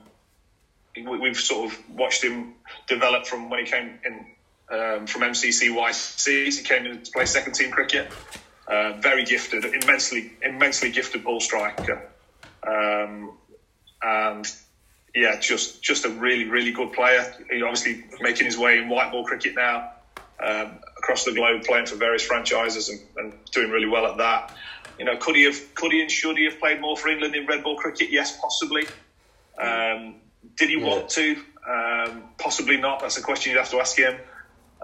we, have sort of watched him develop from when he came in um, from MCCYC. He came in to play second team cricket. Uh, very gifted, immensely, immensely gifted ball striker, um, and yeah, just just a really, really good player. He obviously making his way in white ball cricket now um, across the globe, playing for various franchises and, and, doing really well at that. You know, could he have, could he and should he have played more for England in red ball cricket? Yes, possibly. Um, did he yeah. want to? Um, possibly not. That's a question you'd have to ask him.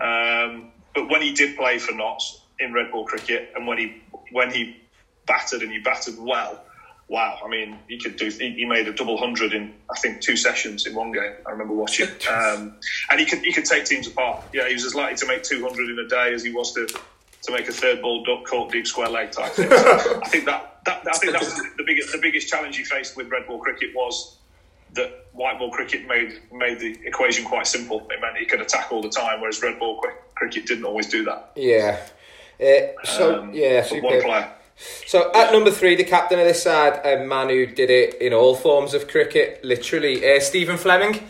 Um, but when he did play for Notts in red ball cricket, and when he when he battered and he battered well, wow! I mean, he could do. He, made a double hundred in I think two sessions in one game. I remember watching, um, and he could he could take teams apart. Yeah, he was as likely to make two hundred in a day as he was to to make a third ball duck caught deep square leg type thing. So [laughs] I think that, that I think that was the biggest the biggest challenge he faced with red ball cricket was that white ball cricket made made the equation quite simple. It meant he could attack all the time, whereas red ball cricket didn't always do that. Yeah. Uh, so um, yeah, one player. So at number three, the captain of this side, a man who did it in all forms of cricket, literally, uh, Stephen Fleming.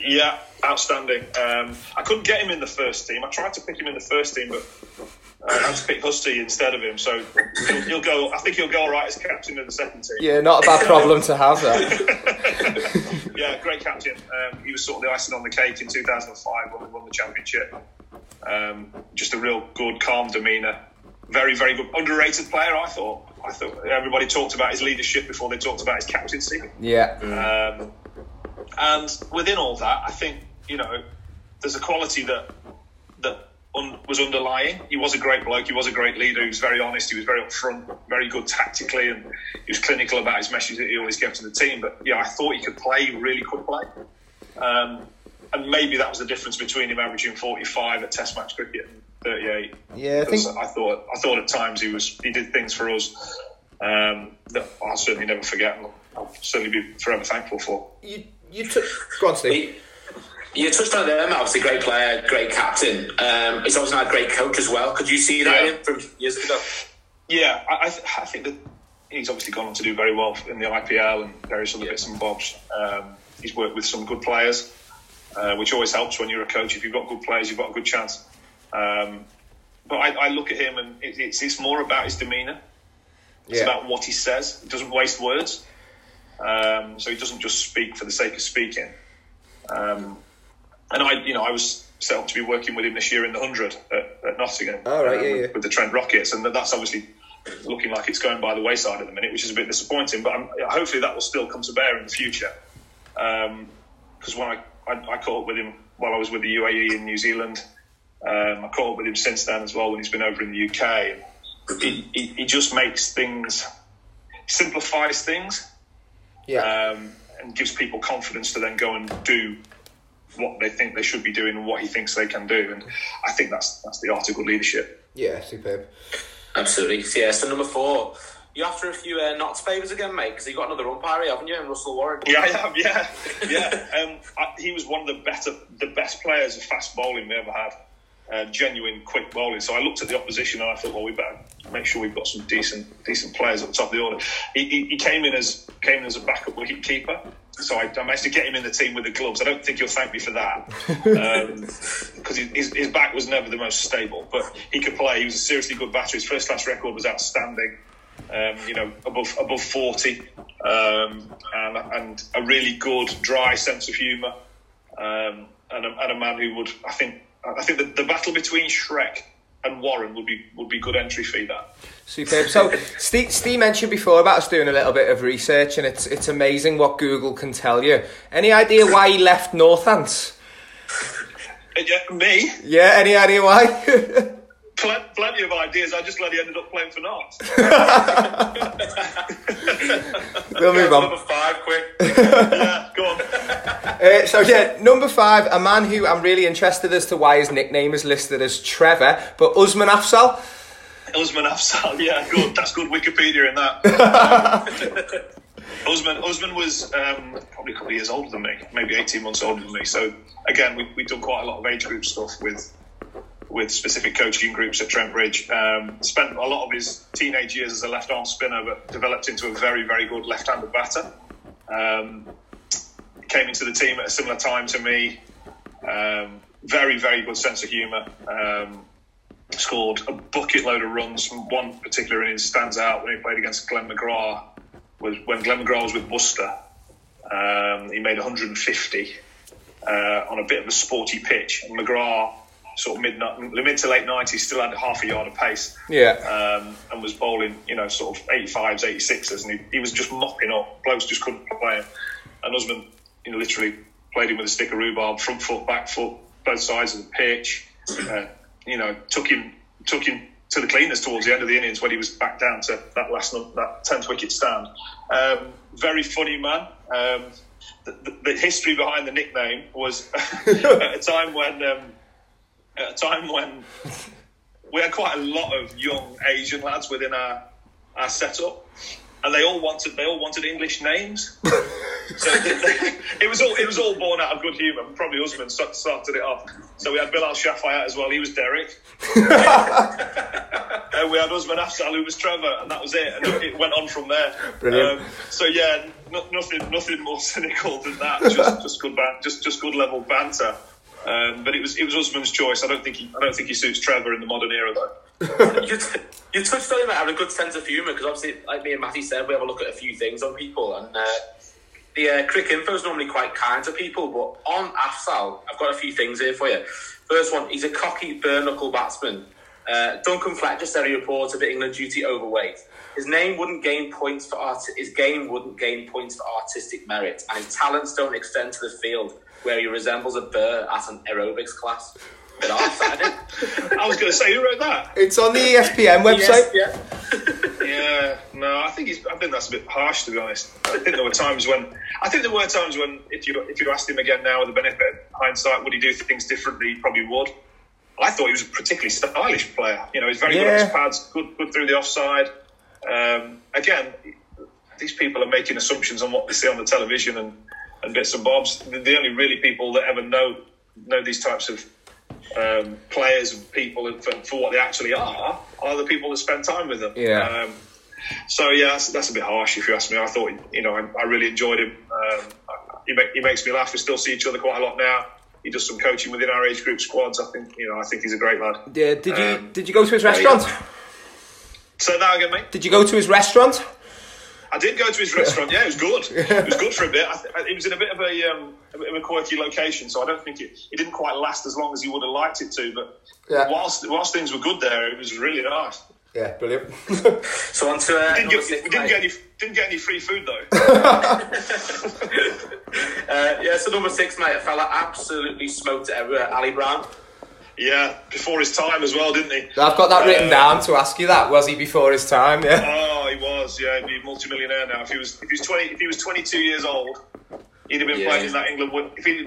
Yeah, outstanding. Um, I couldn't get him in the first team. I tried to pick him in the first team, but I had to pick Husty instead of him, so he'll, he'll, go. I think he'll go all right as captain of the second team. Yeah, not a bad [laughs] problem to have. That. [laughs] yeah, great captain. Um, he was sort of the icing on the cake in 2005 when we won the championship. Um, just a real good, calm demeanour. Very, very good. Underrated player, I thought. I thought everybody talked about his leadership before they talked about his captaincy. Yeah. Um, and within all that, I think you know, there's a quality that that un, was underlying. He was a great bloke. He was a great leader. He was very honest. He was very upfront, very good tactically, and he was clinical about his message that he always gave to the team. But yeah, I thought he could play. He really could play. Um, and maybe that was the difference between him averaging 45 at Test match cricket and 38. Yeah, I think I thought I thought at times he was he did things for us um, that I'll certainly never forget. And I'll certainly be forever thankful for. You you took go on, Steve. You touched on them. obviously great player, great captain. Um, he's obviously not a great coach as well. Could you see that yeah. from years ago? Yeah, I, I, think that he's obviously gone on to do very well in the IPL and various other yeah. bits and bobs. Um, he's worked with some good players, uh, which always helps when you're a coach. If you've got good players, you've got a good chance. Um, but I, I, look at him and it, it's, it's more about his demeanour. It's yeah. about what he says. He doesn't waste words. Um, so he doesn't just speak for the sake of speaking. Um, and I, you know, I was set up to be working with him this year in the hundred at, at, Nottingham. Oh, right, um, yeah, with, with, the Trent Rockets, and that's obviously looking like it's going by the wayside at the minute, which is a bit disappointing. But I'm, hopefully that will still come to bear in the future. Because um, when I, I, I, caught up with him while I was with the UAE in New Zealand, um, I caught up with him since then as well when he's been over in the UK. He, he, he just makes things, simplifies things, yeah, um, and gives people confidence to then go and do what they think they should be doing and what he thinks they can do. And I think that's that's the art of good leadership. Yeah, superb. Absolutely. Yeah. So number four. You after a few uh, Notts favours again, mate? Because you got another umpire, haven't you? And Russell Warren. Yeah, I have. Yeah, [laughs] yeah. Um, I, he was one of the better, the best players of fast bowling we ever had. Uh, genuine quick bowling. So I looked at the opposition and I thought, well, we better make sure we've got some decent decent players at the top of the order. He, he, he came in as came in as a backup wicket keeper, so I, I, managed to get him in the team with the gloves. I don't think he'll thank me for that because um, [laughs] his, his back was never the most stable, but he could play. He was a seriously good batter. His first class record was outstanding. Um, you know, above above forty, um, and, and a really good dry sense of humour, um, and, a, and a man who would, I think, I think the, the battle between Shreck and Warren would be would be good entry fee that. Superb. So Steve, Steve mentioned before about us doing a little bit of research, and it's it's amazing what Google can tell you. Any idea why he left Northants? [laughs] Yeah, me? Yeah. Any idea why? [laughs] Pl- plenty of ideas. I just glad he ended up playing for Notts. [laughs] [laughs] we'll move on. Number five, quick. [laughs] yeah, go on. Uh, so yeah, number five, a man who I'm really interested as to why his nickname is listed as Trevor, but Usman Afzaal. Usman Afzaal, yeah, good. That's good Wikipedia in that. Usman, Usman was um, probably a couple of years older than me, maybe 18 months older than me. So again, we, we've done quite a lot of age group stuff with with specific coaching groups at Trent Bridge. Um, spent a lot of his teenage years as a left arm spinner, but developed into a very, very good left handed batter. Um, came into the team at a similar time to me. Um, very, very good sense of humour. Um, scored a bucket load of runs. One particular innings stands out when he played against Glenn McGrath. Was when Glenn McGrath was with Worcester. Um, he made 150 uh, on a bit of a sporty pitch. And McGrath sort of mid mid to late 90s, still had half a yard of pace. Yeah. Um, and was bowling, you know, sort of 85s, 86s, and he, he was just mopping up. Blokes just couldn't play him. And Usman, you know, literally played him with a stick of rhubarb, front foot, back foot, both sides of the pitch. Uh, you know, took him took him to the cleaners towards the end of the innings when he was back down to that last that tenth wicket stand. Um, very funny man. Um, the, the, the, history behind the nickname was [laughs] at a time when um, at a time when we had quite a lot of young Asian lads within our our setup, and they all wanted they all wanted English names. so it was all it was all born out of good humour. Probably Usman started it off. So we had Bilal Shafayat as well. He was Derek. [laughs] and we had Usman Afzaal, who was Trevor, and that was it. And it went on from there. Brilliant. Um, so yeah, no, nothing nothing more cynical than that. Just just good ban- just just good level banter. Um, but it was it was Usman's choice. I don't think he I don't think he suits Trevor in the modern era though. [laughs] you, t- you touched on him having a good sense of humour because obviously, like me and Matty said, we have a look at a few things on people, and uh, the uh, Cricinfo is normally quite kind to people. But on Afzaal, I've got a few things here for you. First one, he's a cocky, bare knuckle batsman. Uh, Duncan Fletcher said he reported that England duty overweight. His name wouldn't gain points for art. His game wouldn't gain points for artistic merit, and his talents don't extend to the field where he resembles a bird at an aerobics class. Bit off, [laughs] I was going to say, who wrote that? It's on the ESPN website. [laughs] Yes, yeah. yeah, no, I think he's. I think that's a bit harsh, to be honest. I think there were times when. I think there were times when, if you if you asked him again now with the benefit of hindsight, would he do things differently? He probably would. I thought he was a particularly stylish player. You know, he's very yeah. good on his pads, good, good through the offside. Um, again, these people are making assumptions on what they see on the television and and bits and bobs. The only really people that ever know know these types of um, players and people for, for, what they actually are are the people that spend time with them. Yeah. Um, so yeah, that's, that's, a bit harsh if you ask me. I thought you know I, I really enjoyed him. Um, he, make, he, makes me laugh. We still see each other quite a lot now. He does some coaching within our age group squads. I think you know I think he's a great lad. Yeah. Did you um, did you go to his restaurant? Yeah. Say that again, mate. Did you go to his restaurant? I did go to his restaurant. Yeah, it was good. It was good for a bit. I, it was in a bit of a, um, a bit of a quirky location, so I don't think it, it didn't quite last as long as you would have liked it to. But yeah. whilst whilst things were good there, it was really nice. Yeah, brilliant. [laughs] so on to uh, didn't get, we didn't get any didn't get any free food though. [laughs] uh, yeah, so number six, mate, a fella absolutely smoked it everywhere. Ali Brown. Yeah, before his time as well, didn't he? I've got that written uh, down to ask you that. Was he before his time? Yeah. He was. Yeah, he'd be a multimillionaire now. If he was, if he was twenty, if he was twenty-two years old, he'd have been yeah. playing in that England. If he,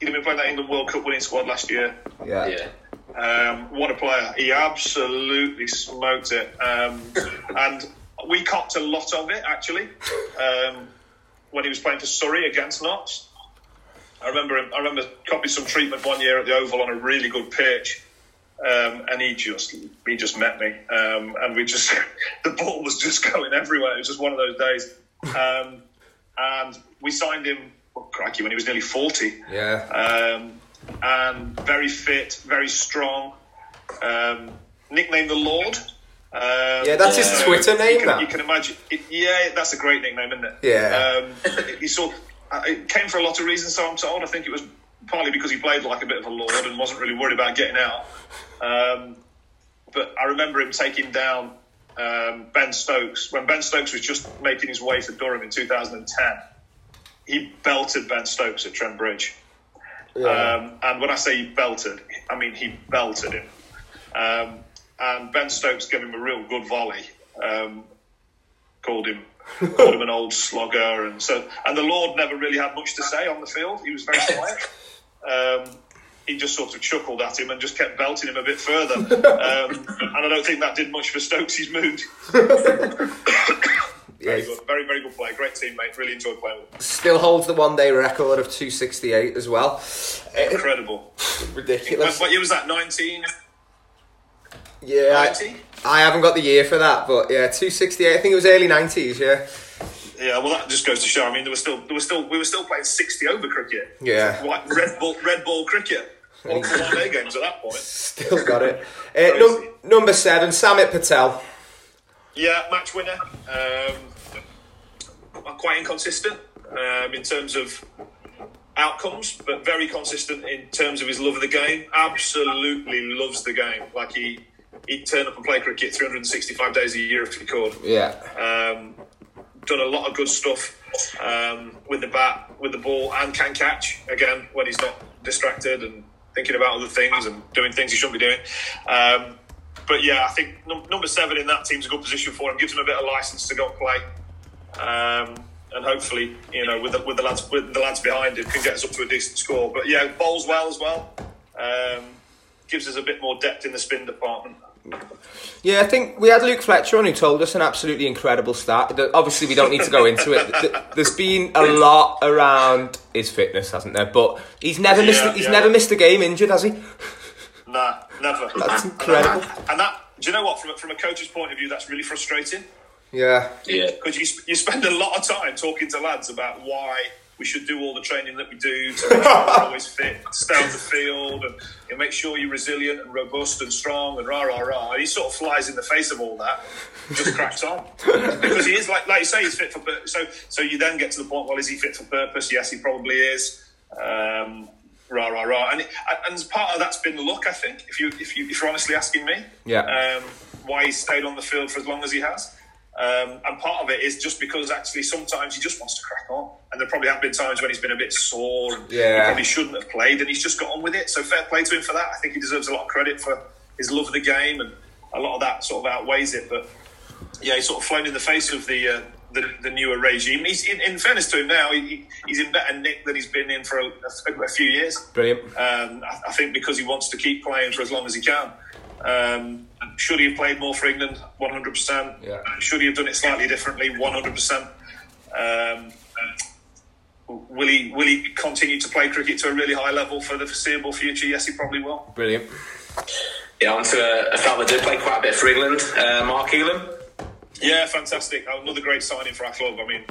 he'd have been playing that England World Cup winning squad last year. Yeah. Yeah. Um, what a player! He absolutely smoked it, um, [laughs] and we copped a lot of it actually um, when he was playing for Surrey against Notts. I remember him, I remember copying some treatment one year at the Oval on a really good pitch, um, and he just he just met me, um, and we just [laughs] the ball was just going everywhere. It was just one of those days. Um, and we signed him, well, crikey, when he was nearly 40. Yeah. Um, and very fit, very strong. Um, nicknamed the Lord. Um, Yeah, that's his so Twitter name, You can, you can imagine. It, yeah, that's a great nickname, isn't it? Yeah. Um, he sort. uh, It came for a lot of reasons, so I'm told. I think it was partly because he played like a bit of a lord and wasn't really worried about getting out. Um, but I remember him taking down um, Ben Stokes when Ben Stokes was just making his way to Durham in 2010. He belted Ben Stokes at Trent Bridge. Um, and when I say he belted, I mean he belted him. Um, and Ben Stokes gave him a real good volley. Um, called him called him an old slogger, and so and the Lord never really had much to say on the field. He was very quiet. Um, he just sort of chuckled at him and just kept belting him a bit further. [laughs] Um, and I don't think that did much for Stokes' mood. [laughs] Very good, very very good player, great teammate. Really enjoyed playing with him. Still holds the one day record of 268 as well. Eh, Incredible. Ridiculous. what year was that? 19? Yeah, I, I haven't got the year for that, but yeah, 268. I think it was early 90s, yeah. Yeah, well, that just goes to show. I mean, there was still, there was still, we were still playing sixty over cricket. Yeah. White, red ball, red ball cricket. One [laughs] day games at that point. Still got it. [laughs] Uh, num- number seven, Samit Patel. Yeah, match winner. Um, quite inconsistent um, in terms of outcomes, but very consistent in terms of his love of the game. Absolutely loves the game. Like he, he'd turn up and play cricket 365 days a year if he could. Yeah. Um, done a lot of good stuff um, with the bat, with the ball, and can catch again when he's not distracted and thinking about other things and doing things he shouldn't be doing. Um, but yeah, I think num- number seven in that team's a good position for him. Gives him a bit of license to go and play, um, and hopefully, you know, with the, with the lads with the lads behind him, can get us up to a decent score. But yeah, bowls well as well. Um, gives us a bit more depth in the spin department. Yeah, I think we had Luke Fletcher on who told us an absolutely incredible stat. That- Obviously, we don't need to go into it. There's been a lot around his fitness, hasn't there? But he's never missed. He's yeah. never missed a game injured, has he? Nah, never. That's incredible. And that, do you know what? From a, from a coach's point of view, that's really frustrating Yeah. Yeah. because you, sp- you spend a lot of time talking to lads about why we should do all the training that we do to make sure we're always fit, stay on the field, and, and make sure you're resilient and robust and strong and rah rah rah. He sort of flies in the face of all that, just cracks on because he is like like you say, he's fit for pur- so so. You then get to the point. Well, is he fit for purpose? Yes, he probably is. Um, rah rah rah, and it, and part of that's been luck. I think if you if you if you're honestly asking me, Yeah. um, why he's stayed on the field for as long as he has. Um, and part of it is just because actually sometimes he just wants to crack on. And there probably have been times when he's been a bit sore and Yeah. he probably shouldn't have played and he's just got on with it. So fair play to him for that. I think he deserves a lot of credit for his love of the game and a lot of that sort of outweighs it. But yeah, he's sort of flown in the face of the uh, the, the newer regime. He's in, in fairness to him now, he, he's in better nick than he's been in for a, a, few years. Brilliant. Um, I, I think because he wants to keep playing for as long as he can. Um, should he have played more for England? One hundred percent. Yeah. Should he have done it slightly differently? One hundred percent. Um, Will he will he continue to play cricket to a really high level for the foreseeable future? Yes, he probably will. Brilliant. Yeah, on to a, a fella that did play quite a bit for England, uh, Mark Ealham. Yeah, fantastic. Another great signing for our club. I mean,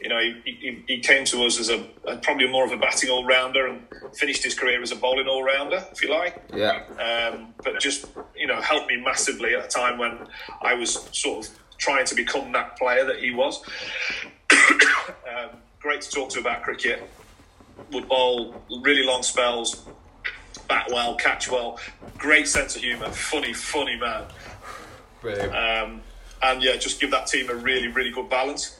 you know, he, he, he came to us as a, a probably more of a batting all rounder and finished his career as a bowling all rounder, if you like. Yeah. um, but just you know helped me massively at a time when I was sort of trying to become that player that he was. [coughs] um, great to talk to about cricket. Would bowl really long spells, bat well, catch well, great sense of humour, funny, funny man, Brilliant. um, and yeah, just give that team a really, really good balance.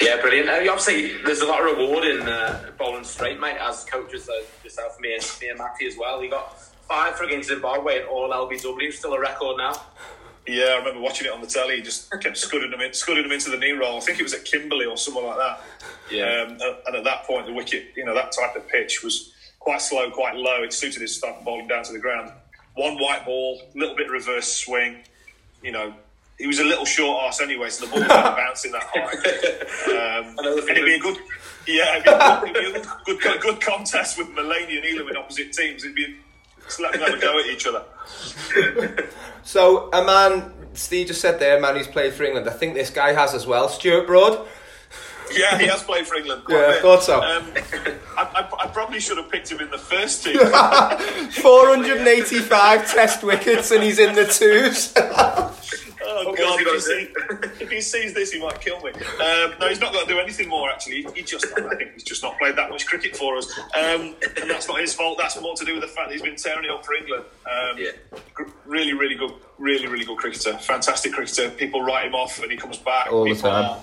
Yeah, brilliant. Uh, obviously, there's a lot of reward in uh, bowling straight, mate, as coaches, uh, yourself, me and, me and Matty as well. You got five for against Zimbabwe and all LBW, still a record now. Yeah, I remember watching it on the telly. He just kept scudding them in, scudding them into the knee roll. I think it was at Kimberley or somewhere like that. Yeah. Um, and- at that point, the wicket, you know, that type of pitch was quite slow, quite low. It suited his stuff bowling down to the ground. One white ball, a little bit reverse swing. You know, he was a little short arse anyway, so the ball was not bouncing that high. [laughs] Um, and it'd be a good, yeah, it'd be a good, it'd be a good, good, good contest with Mullaney and Ealham in opposite teams. It'd be just let them have a go at each other. So a man, Steve just said there, a man who's played for England. I think this guy has as well. Stuart Broad. [laughs] Yeah, he has played for England. quite Yeah, a I bit. thought so. Um, I, I, I probably should have picked him in the first team. [laughs] 485 test wickets and he's in the twos. [laughs] Oh What God! If he, see, if he sees this, he might kill me. Um, no, he's not going to do anything more. Actually, he just I think he's just not played that much cricket for us, um, and that's not his fault. That's more to do with the fact that he's been tearing it up for England. Um, Yeah. gr- really, really good, really, really good cricketer. Fantastic cricketer. People write him off, and he comes back. All the time. Are,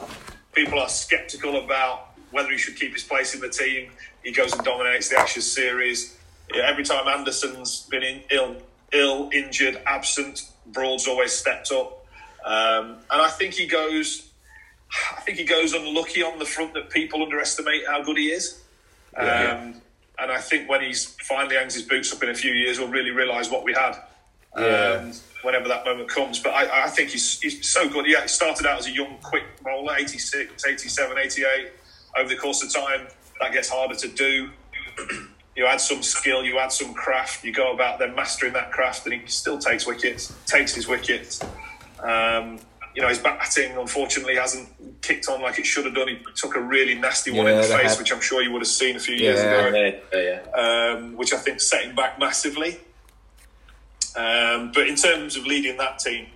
people are sceptical about whether he should keep his place in the team. He goes and dominates the Ashes series. Yeah, every time Anderson's been in, ill, ill, injured, absent, Broad's always stepped up. Um, and I think he goes. I think he goes unlucky on the front that people underestimate how good he is. Yeah. Um, and I think when he's finally hangs his boots up in a few years, we'll really realise what we had. Yeah. Um, whenever that moment comes. But I, I think he's, he's so good. Yeah, he started out as a young, quick bowler, 86, 87, 88. Over the course of time, that gets harder to do. [clears throat] you add some skill, you add some craft, you go about then mastering that craft, and he still takes wickets, takes his wickets. Um, you know, his batting unfortunately hasn't kicked on like it should have done. He took a really nasty one in Yeah, the the face, head- which I'm sure you would have seen a few years ago Yeah, yeah, yeah. um, which I think set him back massively. Um, but in terms of leading that team,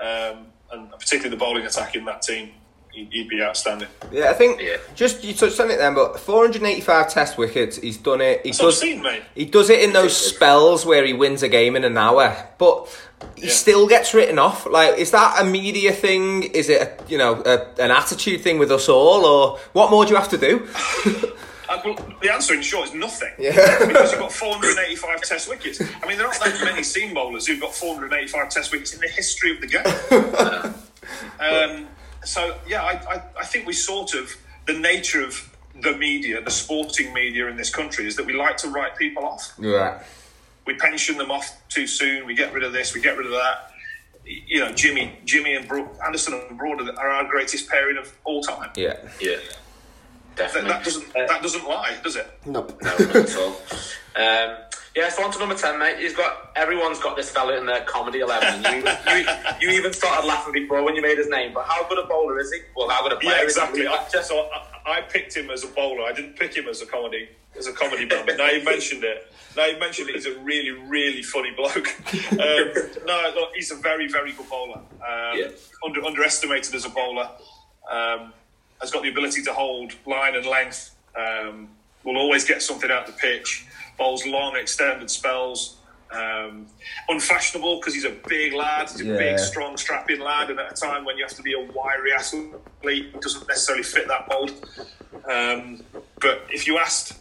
um, and particularly the bowling attack in that team, he'd, he'd be outstanding. Yeah, I think Yeah. just you touched on it then, but 485 test wickets. He's done it. He That's I've does. seen, mate. He does it in those spells where he wins a game in an hour, but he Yeah. still gets written off. Like, is that a media thing? Is it, a, you know, a, an attitude thing with us all, or what more do you have to do? [laughs] Uh, well, the answer in short is nothing. Yeah. [laughs] because you've got 485 test wickets. I mean, there aren't that many seam bowlers who've got 485 test wickets in the history of the game. [laughs] um, so, yeah, I, I, I think we sort of, the nature of the media, the sporting media in this country, is that we like to write people off. Right. we pension them off too soon. We get rid of this. We get rid of that. You know, Jimmy, Jimmy and Bro- Anderson and Broad are our greatest pairing of all time. Yeah. Yeah. That, Definitely. that doesn't Uh, that doesn't lie, does it? Nope. No, not at all. Um, yeah, so on to number 10, mate. He's got, everyone's got this fella in their comedy 11. You, you, you even started laughing before when you made his name, but how good a bowler is he? Well, how good a player Yeah, is he? exactly. I, Just, so I, I picked him as a bowler. I didn't pick him as a comedy as a comedy man. But now you mentioned it. Now you mentioned it. He's a really, really funny bloke. Um, no, look, he's a very, very good bowler. Um, Yeah. under, underestimated as a bowler. Um, has got the ability to hold line and length. Um, will always get something out the pitch. Bowls long, extended spells. Um, unfashionable because he's a big lad. He's a Yeah. big, strong, strapping lad, and at a time when you have to be a wiry athlete, he doesn't necessarily fit that mould. Um, but if you asked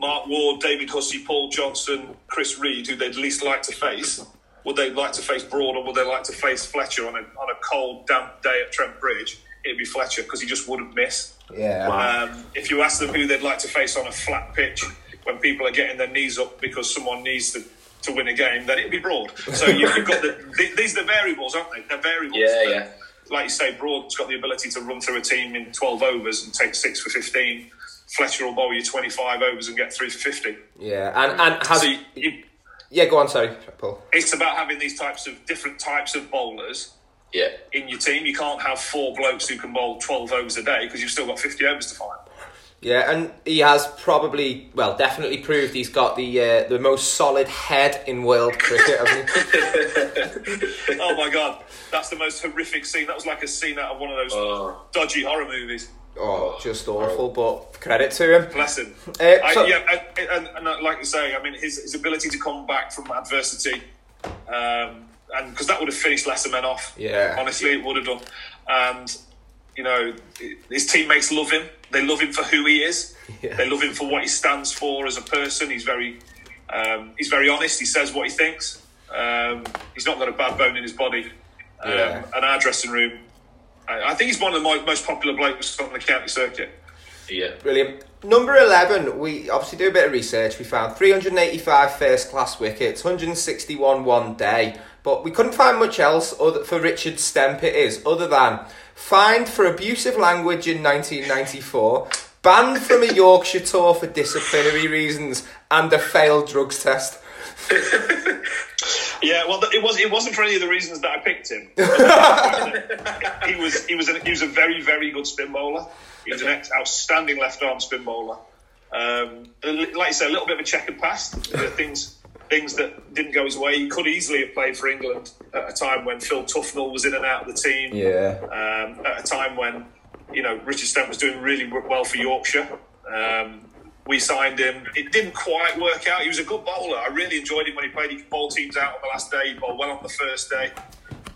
Mark Wagh, David Hussey, Paul Johnson, Chris Read, who they'd least like to face, would they like to face Broad or would they like to face Fletcher on a, on a cold, damp day at Trent Bridge? It'd be Fletcher because he just wouldn't miss. Yeah. Um, if you ask them who they'd like to face on a flat pitch when people are getting their knees up because someone needs to, to win a game, then it'd be Broad. So you- [laughs] you've got the, th- these are the variables, aren't they? They're variables. Yeah, that- yeah. Like you say, Broad's got the ability to run through a team in 12 overs and take six for 15. Fletcher will bowl you 25 overs and get three for 50. Yeah. And and has So you, you, yeah. Go on. Sorry, Paul. it's about having these types of different types of bowlers yeah. in your team. You can't have four blokes who can bowl 12 overs a day because you've still got 50 overs to find. Yeah, and he has probably, well, definitely proved he's got the uh, the most solid head in world [laughs] cricket. [laughs] oh my god, that's the most horrific scene. That was like a scene out of one of those Oh. dodgy horror movies. oh, just awful. But credit to him. Bless him. Uh, I, yeah, and, and, and like you say, I mean, his, his ability to come back from adversity, um, and because that would have finished lesser men off. Yeah. honestly, it would have done. And you know, his teammates love him. They love him for who he is. Yeah. They love him for what he stands for as a person. He's very, um, he's very honest. He says what he thinks. Um, he's not got a bad bone in his body. Um, Yeah. And our dressing room, I, I think he's one of the mo- most popular blokes on the county circuit. Yeah. Brilliant. Number 11, we obviously do a bit of research. We found 385 first class wickets, 161 one day, but we couldn't find much else other, for Richard Stemp, it is, other than fined for abusive language in 1994, banned from a Yorkshire tour for disciplinary reasons, and a failed drugs test. [laughs] Yeah, well, it was. It wasn't for any of the reasons that I picked him. [laughs] he was. He was. A, he was a very, very good spin bowler. He was an ex- outstanding left arm spin bowler. Um, like you say, a little bit of a checkered past. Things, things that didn't go his way. He could easily have played for England at a time when Phil Tufnell was in and out of the team. Yeah. Um, at a time when you know Richard Stemp was doing really well for Yorkshire. Um, we signed him. It didn't quite work out. He was a good bowler. I really enjoyed him when he played. He could bowl teams out on the last day. He bowled well on the first day.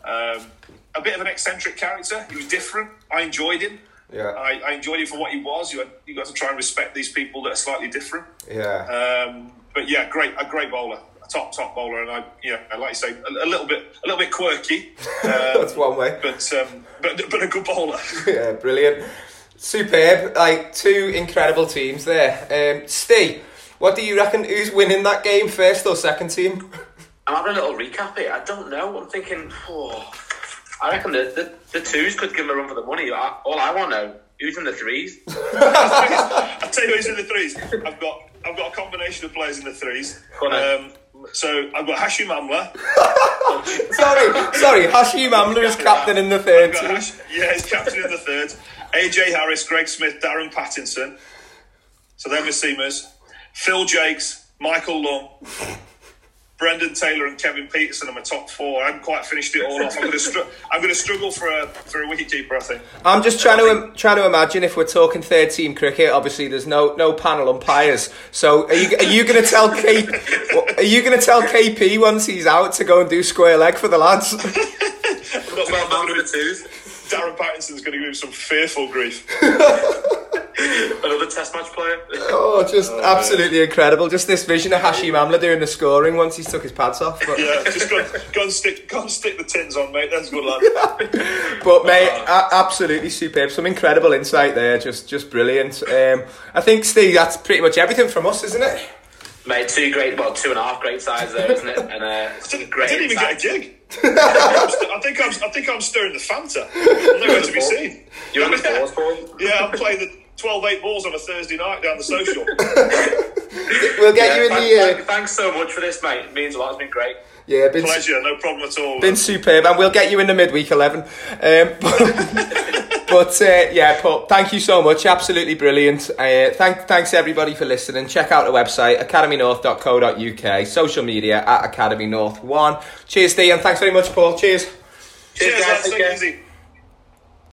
Um, a bit of an eccentric character. He was different. I enjoyed him. Yeah. I, I enjoyed him for what he was. You had, you got to try and respect these people that are slightly different. Yeah. Um, but yeah, great, a great bowler, a top top bowler, and I yeah, like you say, a, a little bit a little bit quirky. [laughs] Um, That's one way. but um, but but a good bowler. [laughs] yeah, brilliant. Superb. Like two incredible teams there. Um, Steve, what do you reckon? Who's winning that game, first or second team? I'm having a little recap here. I don't know. I'm thinking, oh, I reckon the, the, the twos could give him a run for the money. I, all I want to know, who's in the threes? [laughs] I'll tell you who's in the threes. I've got I've got a combination of players in the threes. Go on then. Um, so I've got Hashim Amla. [laughs] sorry, sorry. Hashim Amla is captain in the third I've got team. Hash, yeah, he's captain in the third. AJ Harris, Greg Smith, Darren Pattinson. So they're my seamers. Phil Jaques, Michael Lumb, Brendan Taylor, and Kevin Pietersen are my top four. I haven't quite finished it all off. I'm going to str- [laughs] I'm going to struggle for a for a wicketkeeper. I think. I'm just trying to trying to imagine if we're talking third team cricket. Obviously, there's no no panel umpires. So are you are you going to tell K are you going to tell KP once he's out to go and do square leg for the lads? [laughs] I've got Well, with twos. Darren Pattinson's going to give him some fearful grief. [laughs] [laughs] Another test match player. Oh, just absolutely incredible. Just this vision of Hashim Amla doing the scoring once he's took his pads off. But, Yeah, just go, [laughs] go and stick go and stick the tins on, mate. That's good, lad. [laughs] but mate, a- absolutely superb. Some incredible insight there. Just just brilliant. Um, I think Steve, that's pretty much everything from us, isn't it? Mate, two great, well, two and a half great sides there, isn't it? And uh, some I great didn't even get a insights. gig. I'm st- I think I'm I think I'm stirring the Fanta. I'm nowhere to be seen. You're on the balls, Paul. Yeah, I'm playing the 12-8 balls on a Thursday night down the social. [laughs] We'll get you in thank- the uh, thank- thanks so much for this, mate. It means a lot. It's been great. yeah. Been Pleasure, no problem at all. been superb, and we'll get you in the midweek eleven. Um, [laughs] but but, uh, yeah, but thank you so much. Absolutely brilliant. Uh, thank, thanks everybody for listening. Check out the website academynorth.co.uk, social media at Academy North One. Cheers, Steve, and thanks very much, Paul. Cheers. Cheers, guys. Take Take care. easy.